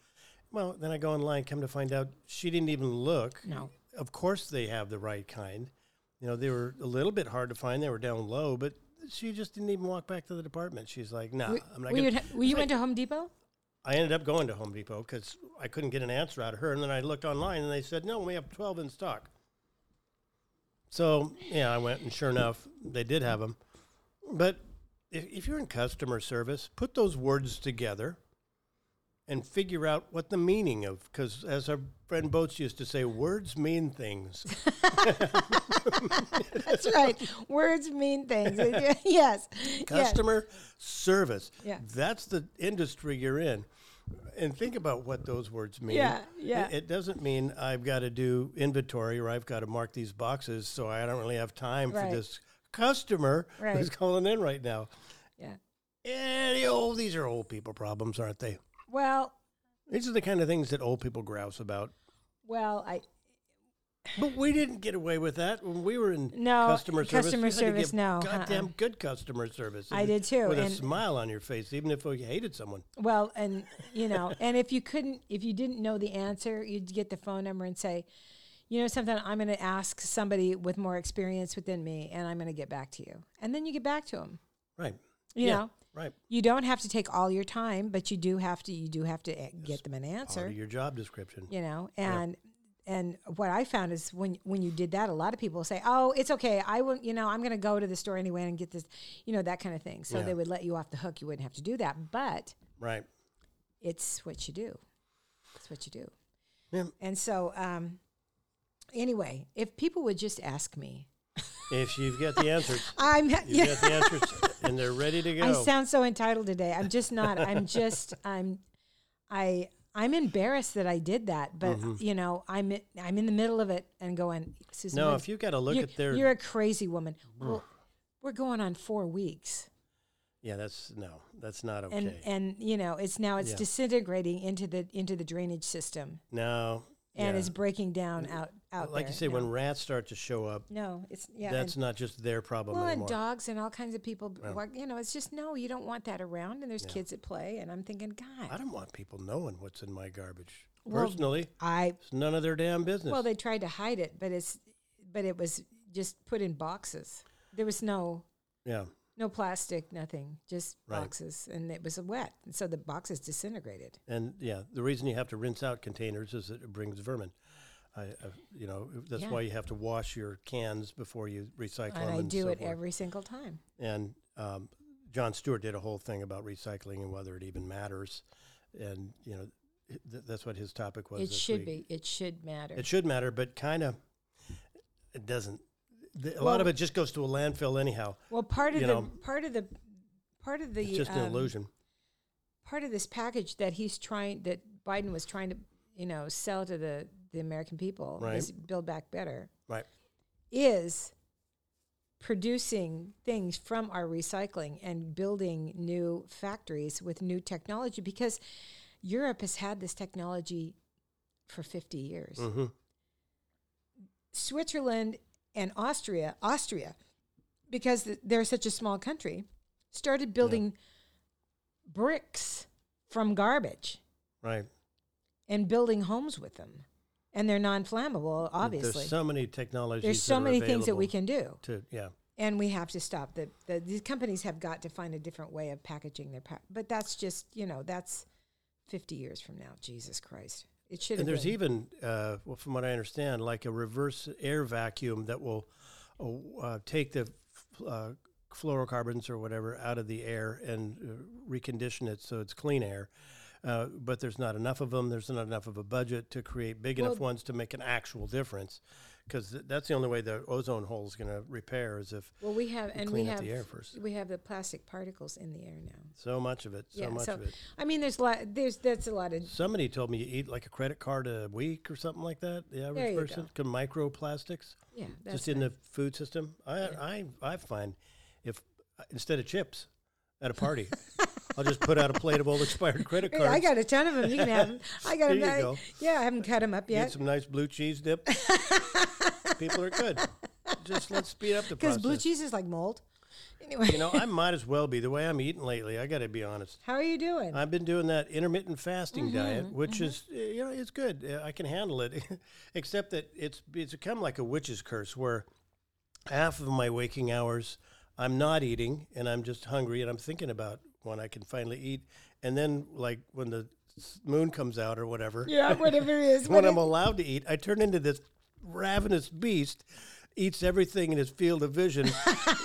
Well, then I go online, come to find out she didn't even look. No. Of course they have the right kind. You know, they were a little bit hard to find. They were down low, but she just didn't even walk back to the department. She's like, "No, We- I'm not going." ha- well, you went to Home Depot? I ended up going to Home Depot because I couldn't get an answer out of her. And then I looked online and they said, no, we have 12 in stock. So, yeah, I went and sure enough, they did have them. But if, if you're in customer service, put those words together and figure out what the meaning of, because as our friend Boats used to say, words mean things. That's right. Words mean things. yes. yes. customer service. Yeah. That's the industry you're in. And think about what those words mean. Yeah, yeah. It, it doesn't mean I've got to do inventory or I've got to mark these boxes, so I don't really have time Right. for this customer who's calling in right now. Yeah. And oh, these are old people problems, aren't they? Well, These are the kind of things that old people grouse about. well, I But we didn't get away with that when we were in No, customer service. customer You had to service, no, uh-uh. Goddamn uh-uh. good customer service. I did too, With a smile on your face, even if you hated someone. well, and you know, and if you couldn't, if you didn't know the answer, you'd get the phone number and say, you know, something. I'm going to ask somebody with more experience within me, and I'm going to get back to you. And then you get back to them. Right. You Yeah, know, Right. you don't have to take all your time, but you do have to. You do have to eh, get them an Part answer. of your job description. you know and and what i found is when when you did that a lot of people say oh it's okay i will you know i'm going to go to the store anyway and get this you know that kind of thing so Yeah. they would let you off the hook you wouldn't have to do that but Right. it's what you do it's what you do Yeah. and so um anyway if people would just ask me If you've got the answers, i'm you've yeah, got the answers, and they're ready to go. i sound so entitled today i'm just not i'm just i'm i i'm embarrassed that i did that but mm-hmm. you know i'm i'm in the middle of it and going Susan, no, if you've got to look at their, you're a crazy woman. Well, we're going on four weeks, yeah, that's no, that's not okay. and and you know it's now it's Yeah. disintegrating into the into the drainage system, no, and yeah. it's breaking down out out like there. you say, no. when rats start to show up, no, it's yeah, that's and, not just their problem well, and dogs and all kinds of people. what- You know, it's just no, you don't want that around, and there's kids at play, and I'm thinking, God, I don't want people knowing what's in my garbage. Well, Personally, I it's none of their damn business. well, they tried to hide it, but it's but it was just put in boxes. There was no yeah, no plastic, nothing, just Right. boxes, and it was wet, and so the boxes disintegrated. and yeah, the reason you have to rinse out containers is that it brings vermin. I, I you know, that's Yeah. why you have to wash your cans before you recycle and them. I and do so it forth. every single time. And um, Jon Stewart did a whole thing about recycling and whether it even matters. And you know, th- that's what his topic was. It should week. be. It should matter. It should matter, but kind of, it doesn't. The, a lot of it just goes to a landfill anyhow. well, part of you the know, part of the part of the It's just an um, illusion. part of this package that he's trying that Biden was trying to you know sell to the the American people Right. this Build Back Better Right. is producing things from our recycling and building new factories with new technology because Europe has had this technology for 50 years. hmm Switzerland and Austria, Austria, because th- they're such a small country, started building bricks from garbage Right. and building homes with them. And they're non-flammable, obviously. There's so many technologies. There's that so many things that we can do. To yeah. And we have to stop the, the these companies have got to find a different way of packaging their pa- but that's just, you know, that's 50 years from now. Jesus Christ. It should And there's been. even, uh, well, from what I understand, like a reverse air vacuum that will uh, uh, take the uh, fluorocarbons or whatever out of the air and uh, recondition it so it's clean air. Uh, but there's not enough of them. There's not enough of a budget to create big enough ones to make an actual difference. Because th- that's the only way the ozone hole is going to repair is if well, we have and we clean up have the air first. we have the plastic particles in the air now. So much of it. So Yeah, much so- of it. I mean, there's a lot. There's that's a lot of. Somebody told me you eat like a credit card a week or something like that. The average person, can microplastics. Yeah, just in the food system. I I I find if uh, instead of chips at a party, I'll just put out a plate of old expired credit cards. I got a ton of them. You can have them. I got them. go. Yeah, I haven't cut them up yet. Get some nice blue cheese dip. People are good. Just let's speed up the process. because blue cheese is like mold. Anyway, You know, I might as well be the way I'm eating lately. I got to be honest. how are you doing? I've been doing that intermittent fasting Mm-hmm, diet, which is uh, you know it's good. Uh, I can handle it, except that it's it's become like a witch's curse where half of my waking hours I'm not eating and I'm just hungry and I'm thinking about when I can finally eat, and then like when the moon comes out or whatever, yeah, whatever it is. when what I'm allowed to eat, I turn into this ravenous beast, eats everything in his field of vision.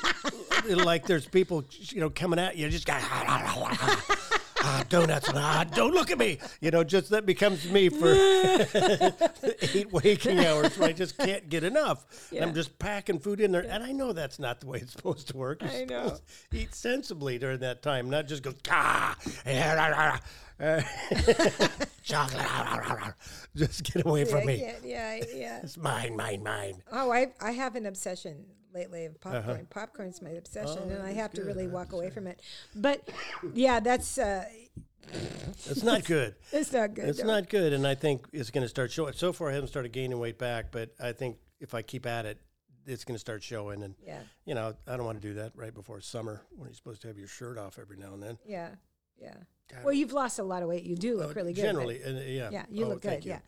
like there's people, you know, coming at you, just got ah, donuts. Ah, don't look at me. You know, just that becomes me for eight waking hours. Where I just can't get enough. And Yeah. I'm just packing food in there, and I know that's not the way it's supposed to work. You're I know. eat sensibly during that time, not just go ah, uh, chocolate. Just get away from yeah, me. yeah, yeah, yeah. It's mine, mine, mine. Oh, I I have an obsession lately of popcorn. Popcorn's my obsession, Uh-huh. Oh, and I have to really walk away from it. But yeah, that's uh, It's not good. it's not good. It's no. not good, and I think it's going to start showing. So far, I haven't started gaining weight back, but I think if I keep at it, it's going to start showing. And Yeah, you know, I don't want to do that right before summer when you're supposed to have your shirt off every now and then. yeah, yeah. God, Well, you've lost a lot of weight. You do look uh, really good. Generally, uh, yeah. Yeah, you Oh, look good. you. Yeah,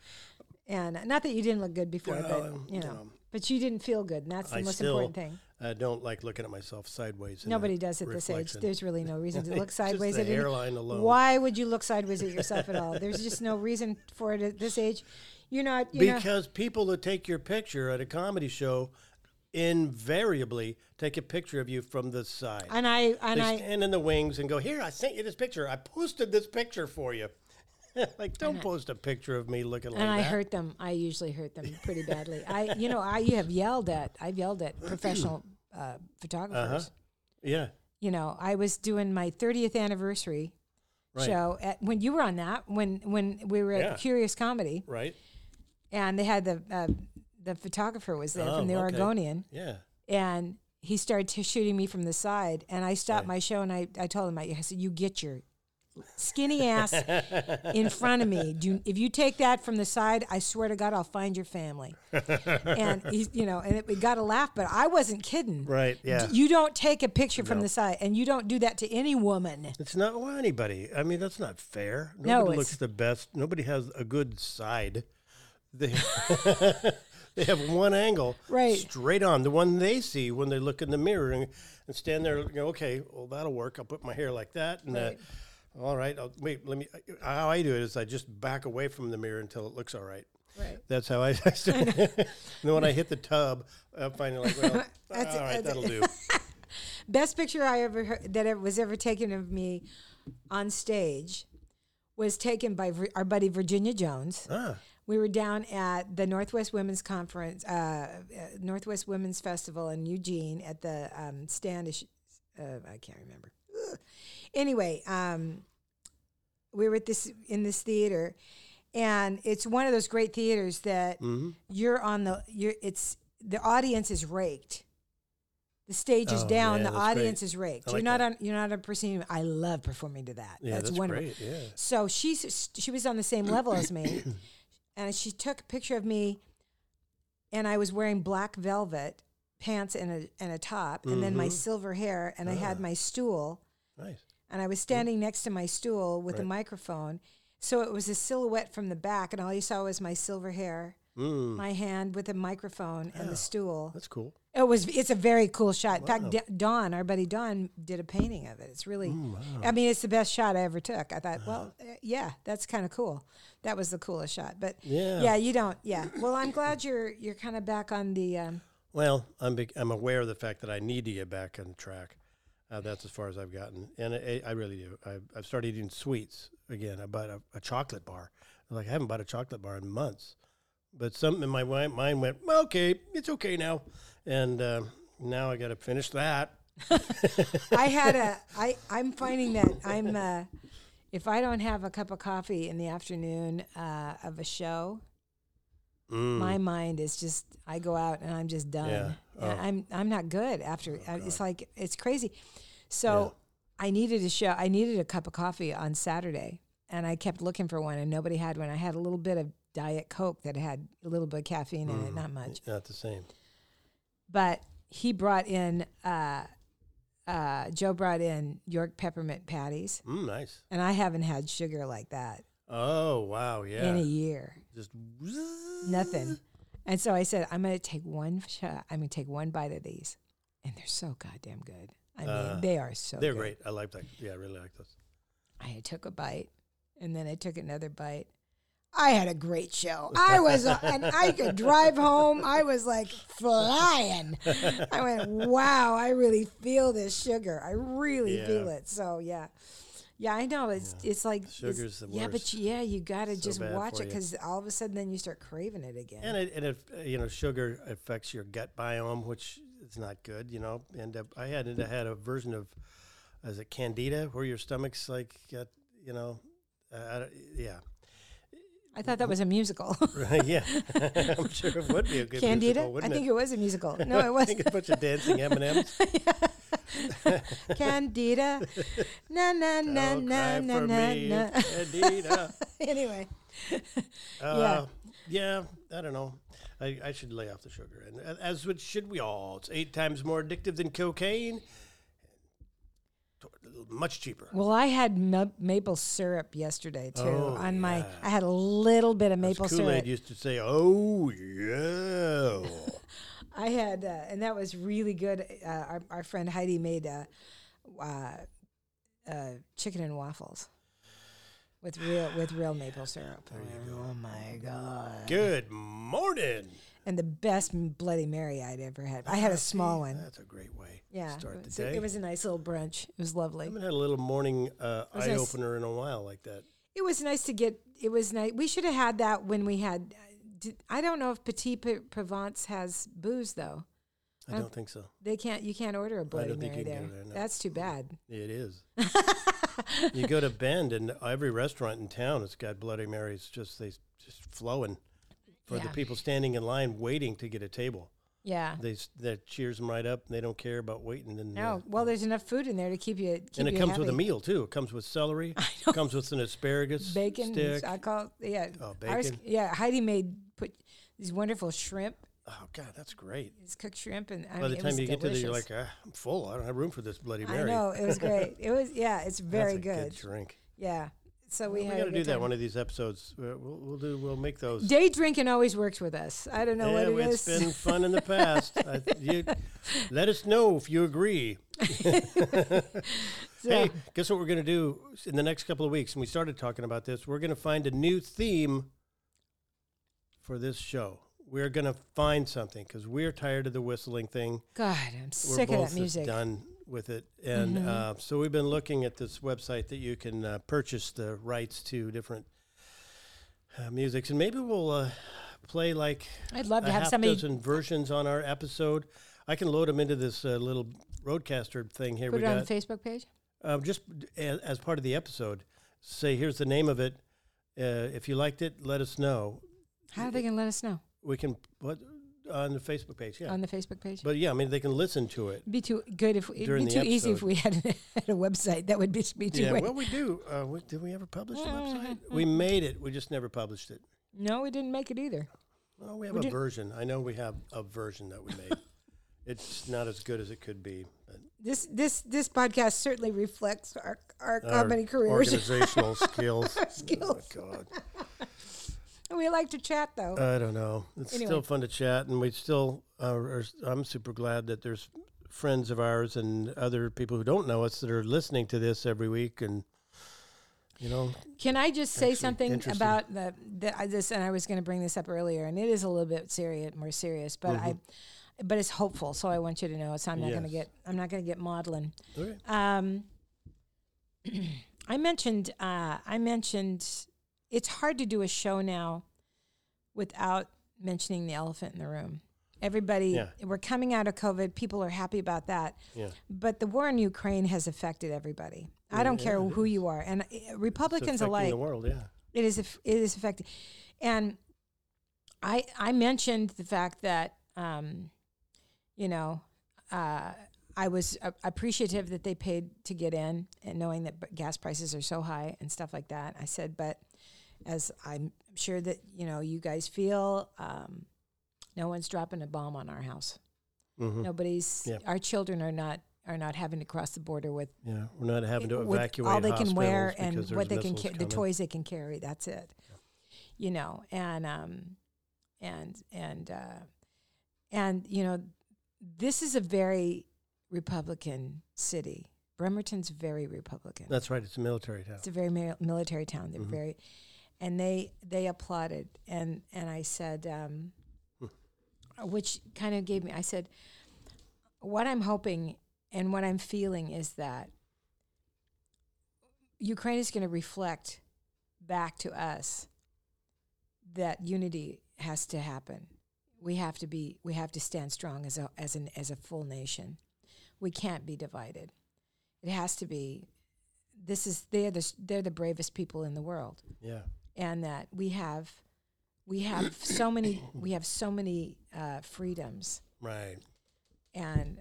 and uh, not that you didn't look good before, Yeah, but um, you know, know. But you didn't feel good, and that's the I most still important thing. I don't like looking at myself sideways. Nobody does at this age. There's really no reason to look Just sideways the at hairline alone. Why would you look sideways at yourself at all? There's just no reason for it at this age. You're not. You know, because people that take your picture at a comedy show invariably take a picture of you from the side. and I and they I stand in the wings and go, "Here, I sent you this picture. I posted this picture for you." like, don't post a picture of me looking like that. and I hurt them. I usually hurt them pretty badly. I, you know, I you have yelled at. I've yelled at professional uh, photographers. Uh-huh. Yeah, You know, I was doing my 30th anniversary Right. show at when you were on that when when we were at Yeah. Curious Comedy, right. and they had the uh, the photographer was there from Oh, the okay. Oregonian, Yeah, and he started t- shooting me from the side, and I stopped Right. my show and I, I told him I, I said you get your skinny ass in front of me. Do if you take that from the side, I swear to God, I'll find your family. and you know, and it, we got a laugh, but I wasn't kidding. right. Yeah. D- You don't take a picture from No. the side, and you don't do that to any woman. It's not well, anybody. I mean, that's not fair. Nobody it's- looks the best. Nobody has a good side. They they have one angle, Right. straight on, the one they see when they look in the mirror and, and stand there. and go, okay, well that'll work. I'll put my hair like that, and Right. uh, all right. I'll, wait, let me. How I do it is I just back away from the mirror until it looks all right. Right. That's how I. I start. and then when I hit the tub, I'm finally like, well, That's- all right, that's- that'll do. Best picture I ever heard, that was ever taken of me on stage was taken by our buddy Virginia Jones. ah, We were down at the Northwest Women's Conference, uh, uh, Northwest Women's Festival in Eugene at the um, Standish. Uh, I can't remember. Ugh. Anyway, um, we were at this in this theater, and it's one of those great theaters that hmm you're on the you're it's the audience is raked The stage is Oh, down. yeah, the that's great. audience is raked. I you're not that. on. You're not on proscenium. I love performing to that. Yeah, that's, that's, wonderful. great. Yeah. So she's she was on the same level as me, and she took a picture of me, and I was wearing black velvet pants and a and a top, and then my Mhm. silver hair, and I had Ah. my stool, Nice. and I was standing next to my stool with a microphone. So it was a silhouette from the back, and all you saw was my silver hair, Mm, my hand with a microphone, and the stool. that's cool. It was. It's a very cool shot. In Wow. fact, D- Don, our buddy Don, did a painting of it. It's really. Mm, wow. I mean, it's the best shot I ever took. I thought, well, uh, yeah, that's kind of cool. That was the coolest shot. But Yeah. yeah, you don't. Yeah. Well, I'm glad you're you're kind of back on the. Um, Well, I'm big, I'm aware of the fact that I need to get back on track. Uh, that's as far as I've gotten, and I, I really do. I've, I've started eating sweets again. I bought a, a chocolate bar. Like I haven't bought a chocolate bar in months, but something in my mind went, well, okay, it's okay now, and uh, now I got to finish that. I had a. I I'm finding that I'm. Uh, if I don't have a cup of coffee in the afternoon uh, of a show, Mm. my mind is just. I go out and I'm just done. Yeah. Oh. I'm I'm not good after. I, it's like it's crazy. So I needed a show. I needed a cup of coffee on Saturday, and I kept looking for one, and nobody had one. I had a little bit of Diet Coke that had a little bit of caffeine in it, not much. Not the same. But he brought in. Uh, uh, Joe brought in York peppermint patties, Mm, nice. and I haven't had sugar like that Oh wow, yeah. in a year. Just Nothing. And so I said, I'm going to take one shot. I'm going to take one bite of these, and they're so goddamn good. I mean, Uh, they are so. They're good. great. I like that. Yeah, I really like those. I took a bite, and then I took another bite. I had a great show. I was, uh, and I could drive home. I was like flying. I went, wow! I really feel this sugar. I really Yeah. feel it. So yeah, yeah. I know it's it's like it's- Sugar's the Yeah, but yeah, you got to So just watch it because all of a sudden then you start craving it again. And it, and uh, you know, sugar affects your gut biome, which is not good. You know, and uh, I had I had a version of, is it candida, where your stomach's like, got, you know, uh, yeah, I thought that was a musical. yeah. I'm sure it would be a good Candida? musical, I think it? it was a musical. No, it I was think a bunch of dancing M and M's. Candida. Na na na Don't na na na na. Candida. anyway, Uh, yeah, I don't know. I, I should lay off the sugar, and as would should we all. It's eight times more addictive than cocaine. Much cheaper. well, I had ma- maple syrup yesterday too. Oh, on my, yeah. I had a little bit of maple Kool Aid syrup. used to say, "Oh yeah." I had, uh, and that was really good. Uh, our, our friend Heidi made uh, uh, uh, chicken and waffles with real with real maple syrup. Oh my god! Good morning. And the best Bloody Mary I'd ever had. I had a small one. That's a great way. Yeah, to start it the was, day. it was a nice little brunch. It was lovely. I lovely. haven't had a little morning uh, eye nice. opener in a while like that. It was nice to get. It was nice. We should have had that when we had. Did, I don't know if Petite Provence has booze though. I Uh, don't think so. They can't. You can't order a Bloody don't Mary there. there, no. That's too bad. It is. you go to Bend, and every restaurant in town has got Bloody Marys. Just they just flowing for the people standing in line waiting to get a table. Yeah. They that cheers them right up. And they don't care about waiting. And No. uh, Well, there's enough food in there to keep you. Keep and it you comes with a meal too. It comes with celery. It comes with an asparagus Bacon. stick. I call. Yeah. Oh, ours- bacon. yeah. Heidi made these wonderful shrimp. Oh God, that's great. These cooked shrimp, and I By mean, the it time you get to there, you're like, ah, I'm full. I don't have room for this Bloody I Mary. know it was great. It was yeah. It's very That's a good. drink. Yeah. So we have We, got to good do that time. one of these episodes. Uh, We'll, we'll do. We'll make those. Day drinking always works with us. I don't know yeah, what it it's is. been fun in the past. I, you, let us know if you agree. So- Hey, guess what we're going to do in the next couple of weeks? And we started talking about this. We're going to find a new theme for this show. We're going to find something because we're tired of the whistling thing. God, I'm We're sick of that music. done with it. And Mhm. uh, so we've been looking at this website that you can uh, purchase the rights to different uh, musics. And maybe we'll uh, play like I'd love a to have half somebody. dozen versions on our episode. I can load them into this uh, little RODECaster thing here Put we it on the Facebook page. Um, just as, as part of the episode, say here's the name of it. Uh, if you liked it, let us know. How are they going to let us know? We can what on the Facebook page. Yeah, on the Facebook page. but yeah, I mean they can listen to it. It'd be too good if it'd be too easy if we had, had a website. That would be, be too. Yeah, well, we do. Uh, we, did we ever publish the website? Mm-hmm. We made it. We just never published it. no, we didn't make it either. Well, we have We a did- version. I know we have a version that we made. it's not as good as it could be. But This this this podcast certainly reflects our our our comedy careers. organizational skills. skills. Oh, God. We like to chat though. I don't know. It's Anyway. still fun to chat, and we still uh, are. I'm super glad that there's friends of ours and other people who don't know us that are listening to this every week, and you know, Can I just say something about the, the I this? And I was going to bring this up earlier, and it is a little bit serious, more serious, but I, but it's hopeful. So I want you to know. So I'm not going to Mm-hmm. Get I'm not going to get maudlin. okay. Um, I mentioned uh, I mentioned it's hard to do a show now without mentioning the elephant in the room. Everybody, Yeah. we're coming out of COVID. People are happy about that. yeah, But the war in Ukraine has affected everybody. I don't care Yeah, who you are, and It's Republicans alike. the world. Yeah, It is it is affecting, and I I mentioned the fact that um, you know uh, I was appreciative that they paid to get in, and knowing that gas prices are so high and stuff like that. I said, but as I'm sure that you know you guys feel, um, no one's dropping a bomb on our house. hmm Nobody's Yeah. our children are not are not having to cross the border with yeah. We're not having to evacuate all they can wear and what they can missiles ca- the toys they can carry that's it you know and um and and uh and you know this is a very republican city bremerton's very republican That's right. It's a military town. it's a very mi- military town they're Mhm. very and they they applauded. And and i said um which kind of gave me i said what i'm hoping and what i'm feeling is that ukraine is going to reflect back to us that unity has to happen. We have to be we have to stand strong as a as an as a full nation. We can't be divided. It has to be this is they're the they're the bravest people in the world. Yeah, and that we have we have so many we have so many uh, freedoms right. and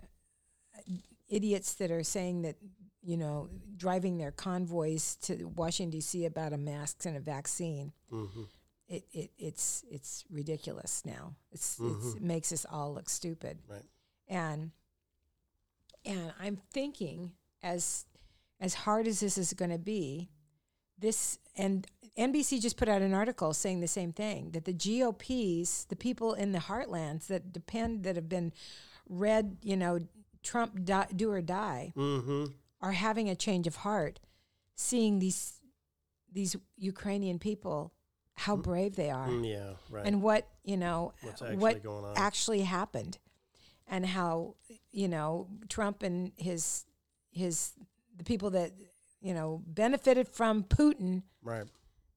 idiots that are saying that you know driving their convoys to Washington D.C. about a mask and a vaccine hmm it, it it's it's ridiculous now it's, it's it makes us all look stupid Right. and and I'm thinking as as hard as this is going to be, this and NBC just put out an article saying the same thing that the GOPs, the people in the heartlands that depend that have been read, you know, Trump di- do or die, hmm are having a change of heart, seeing these these Ukrainian people how brave they are Mm, yeah, right. and what you know What's actually what going on. actually happened and how you know Trump and his his the people that you know benefited from Putin right,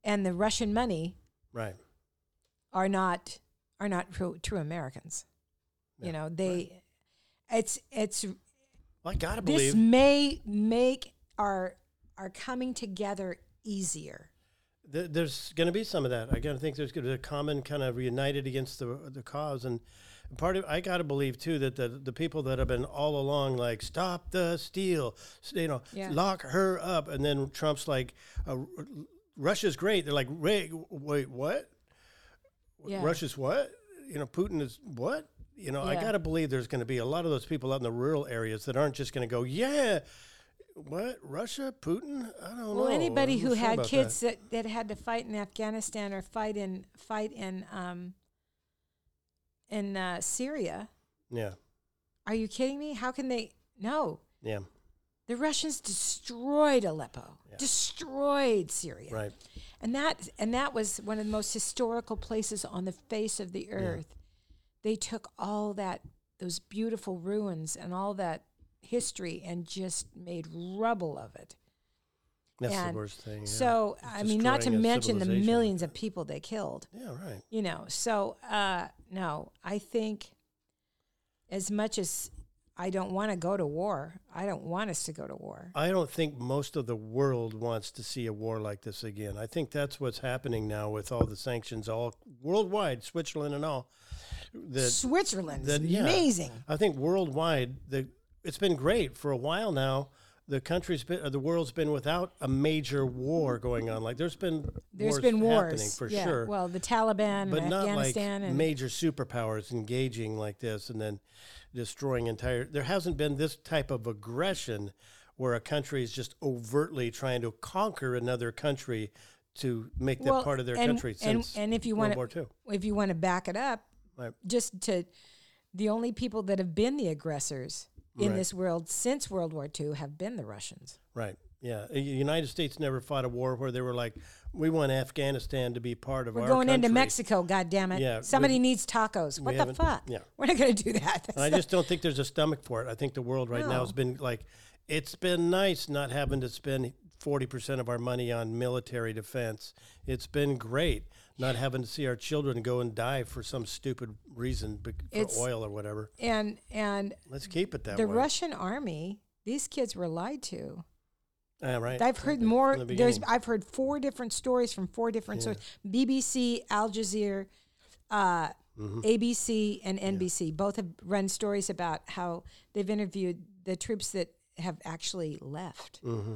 and the Russian money right. are not are not true, true Americans. Yeah, you know they it's it's Well, I gotta believe this may make our our coming together easier. Th- there's going to be some of that. I got to think there's going to be a common kind of united against the the cause, and part of I got to believe too that the the people that have been all along like stop the steal, you know, Yeah. lock her up, and then Trump's like, uh, Russia's great. They're like, wait, wait, what? Yeah. Russia's what? You know, Putin is what? You know, I got to believe there's going to be a lot of those people out in the rural areas that aren't just going to go, yeah. What Russia, Putin? I don't know. Well, anybody who sure had about that. kids that. That, had to fight in Afghanistan or fight in fight in um, in uh, Syria. yeah, Are you kidding me? How can they? No, yeah, the Russians destroyed Aleppo, Yeah. destroyed Syria, right. and that and that was one of the most historical places on the face of the earth. They took all that those beautiful ruins and all that history and just made rubble of it. That's And the worst thing. Yeah. So It's I mean, not to mention the millions of people they killed. yeah, right. You know, so uh, no, I think as much as I don't want to go to war, I don't want us to go to war. I don't think most of the world wants to see a war like this again. I think that's what's happening now with all the sanctions all worldwide, Switzerland and all. that Switzerland's that yeah, amazing. I think worldwide, the it's been great for a while now. The country's been, or the world's been without a major war going on. Like there's been There's wars been wars happening for yeah. sure, Well, the Taliban but and not like Afghanistan and major superpowers engaging like this and then destroying entire. There hasn't been this type of aggression where a country is just overtly trying to conquer another country to make that part of their and- country and- since and if you wanna- if you want to back it up, Right. just to the only people that have been the aggressors in Right. this world since World War II have been the Russians. Right. Yeah. The United States never fought a war where they were like, we want Afghanistan to be part of We're our going into. Mexico, God damn it! Yeah, Somebody needs tacos. What the fuck? yeah. We're not going to do that. That's I just don't think there's a stomach for it. I think the world right now has been like, it's been nice not having to spend 40% of our money on military defense. It's been great not having to see our children go and die for some stupid reason for It's- oil or whatever. and and Let's keep it that the way. The Russian army, these kids were lied to. Yeah, right. I've heard more. the There's. I've heard four different stories from four different sources: BBC, Al Jazeera, uh, Mm-hmm. ABC, and NBC. Both have run stories about how they've interviewed the troops that have actually left. Mm-hmm.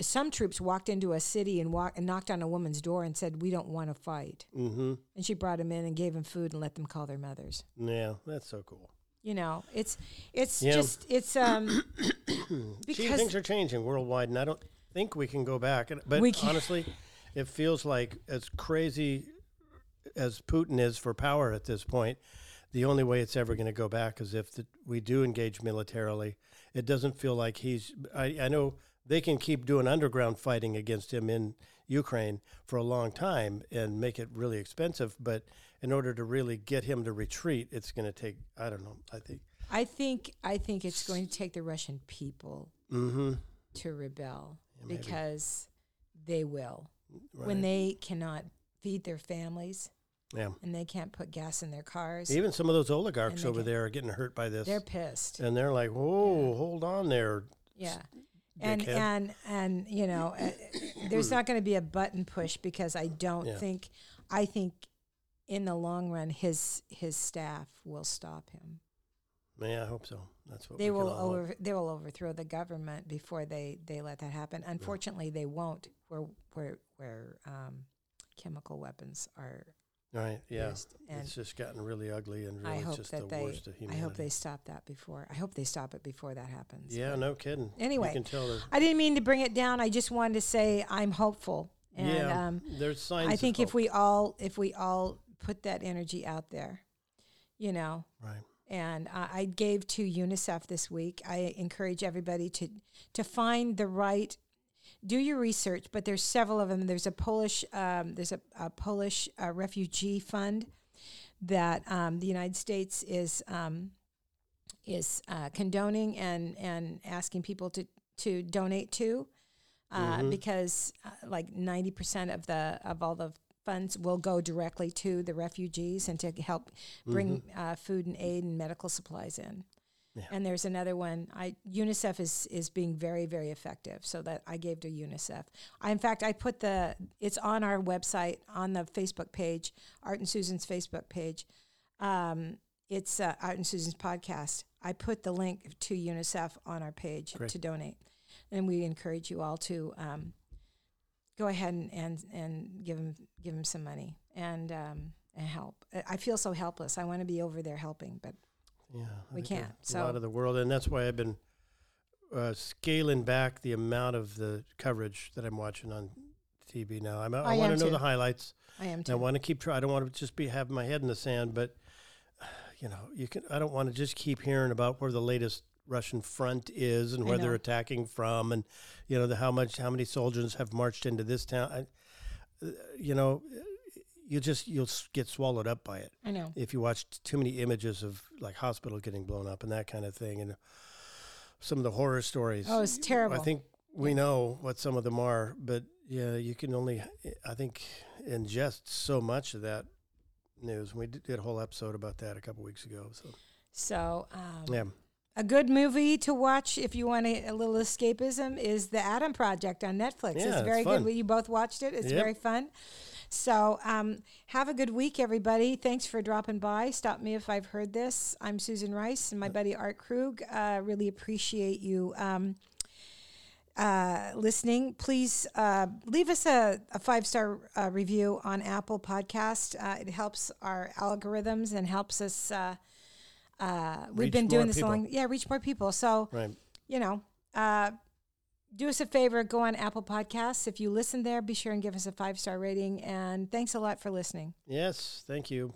Some troops walked into a city and, walk, and knocked on a woman's door and said, "We don't want to fight." Mm-hmm. And she brought them in and gave them food and let them call their mothers. Yeah, that's so cool. You know, it's it's Yeah. just it's um Gee, because things are changing worldwide, and I don't think we can go back. And- But honestly, it feels like as crazy as Putin is for power at this point, the only way it's ever going to go back is if the, we do engage militarily. It doesn't feel like he's. I, I know they can keep doing underground fighting against him in Ukraine for a long time and make it really expensive, but in order to really get him to retreat, it's going to take. I don't know. I think. I think I think it's going to take the Russian people Mm-hmm. to rebel maybe. because they will Right. when they cannot feed their families yeah. and they can't put gas in their cars. Even some of those oligarchs over there are getting hurt by this, they're pissed. and they're like, "Whoa, hold on there." Yeah. And dickhead. and and you know, uh, there's not going to be a button push because I don't Yeah. think I think in the long run his his staff will stop him. Yeah, I hope so. That's what they we will all hope. over they will overthrow the government before they they let that happen. Unfortunately, they won't where where where um, chemical weapons are Right? Yeah. And it's just gotten really ugly and I hope just that the they worst of I hope they stop that before. I hope they stop it before that happens. Yeah, But no kidding. Anyway, you can tell. I didn't mean to bring it down. I just wanted to say I'm hopeful. And yeah, um, there's signs. I think if we all if we all put that energy out there, you know, right, and I, I gave to UNICEF this week. I encourage everybody to to find the right. Do your research, but there's several of them. There's a Polish um, there's a, a Polish uh, refugee fund that um, the United States is um, is uh, condoning and and asking people to to donate to, uh, Mhm. because uh, like ninety percent of the of all the funds will go directly to the refugees and to help bring uh, food and aid and medical supplies in. Yeah. And there's another one. I UNICEF is is being very very effective. So that I gave to UNICEF. I, in fact, I put the it's on our website on the Facebook page, Art and Susan's Facebook page. Um, it's uh, Art and Susan's podcast. I put the link to UNICEF on our page Great. to donate, and we encourage you all to um, go ahead and, and and give them give them some money and um, and help. I- I feel so helpless. I want to be over there helping, but yeah, I We can't, A so- lot of the world, and that's why I've been uh, scaling back the amount of the coverage that I'm watching on TV now. I'm, I, I want to know the highlights. I am too. I want to keep trying. I don't want to just be have my head in the sand, but you know, you can. I don't want to just keep hearing about where the latest Russian front is and where they're attacking from, and you know, the how much how many soldiers have marched into this town. I, uh, you know, you just you'll get swallowed up by it I know. if you watch too many images of like hospitals getting blown up and that kind of thing, and some of the horror stories. Oh, it's terrible. I think we know what some of them are, but yeah, you can only, I think, ingest so much of that news. We did a whole episode about that a couple weeks ago. So So um, yeah, a good movie to watch if you want a, a little escapism is The Adam Project on Netflix. Yeah, it's it's very fun. good. You both watched it. It's Yep. very fun. So um, have a good week, everybody. Thanks for dropping by. Stop me if I've heard this. I'm Susan Rice and my buddy Art Krug. Uh, really appreciate you. Um, uh, listening, please uh, leave us a, a five star uh, review on Apple Podcast. Uh, it helps our algorithms and helps us. Uh, uh, we've Reach been doing this people. long, yeah, reach more people. So Right. you know, uh, do us a favor, go on Apple Podcasts. If you listen there, be sure and give us a five star rating. And thanks a lot for listening. Yes. Thank you.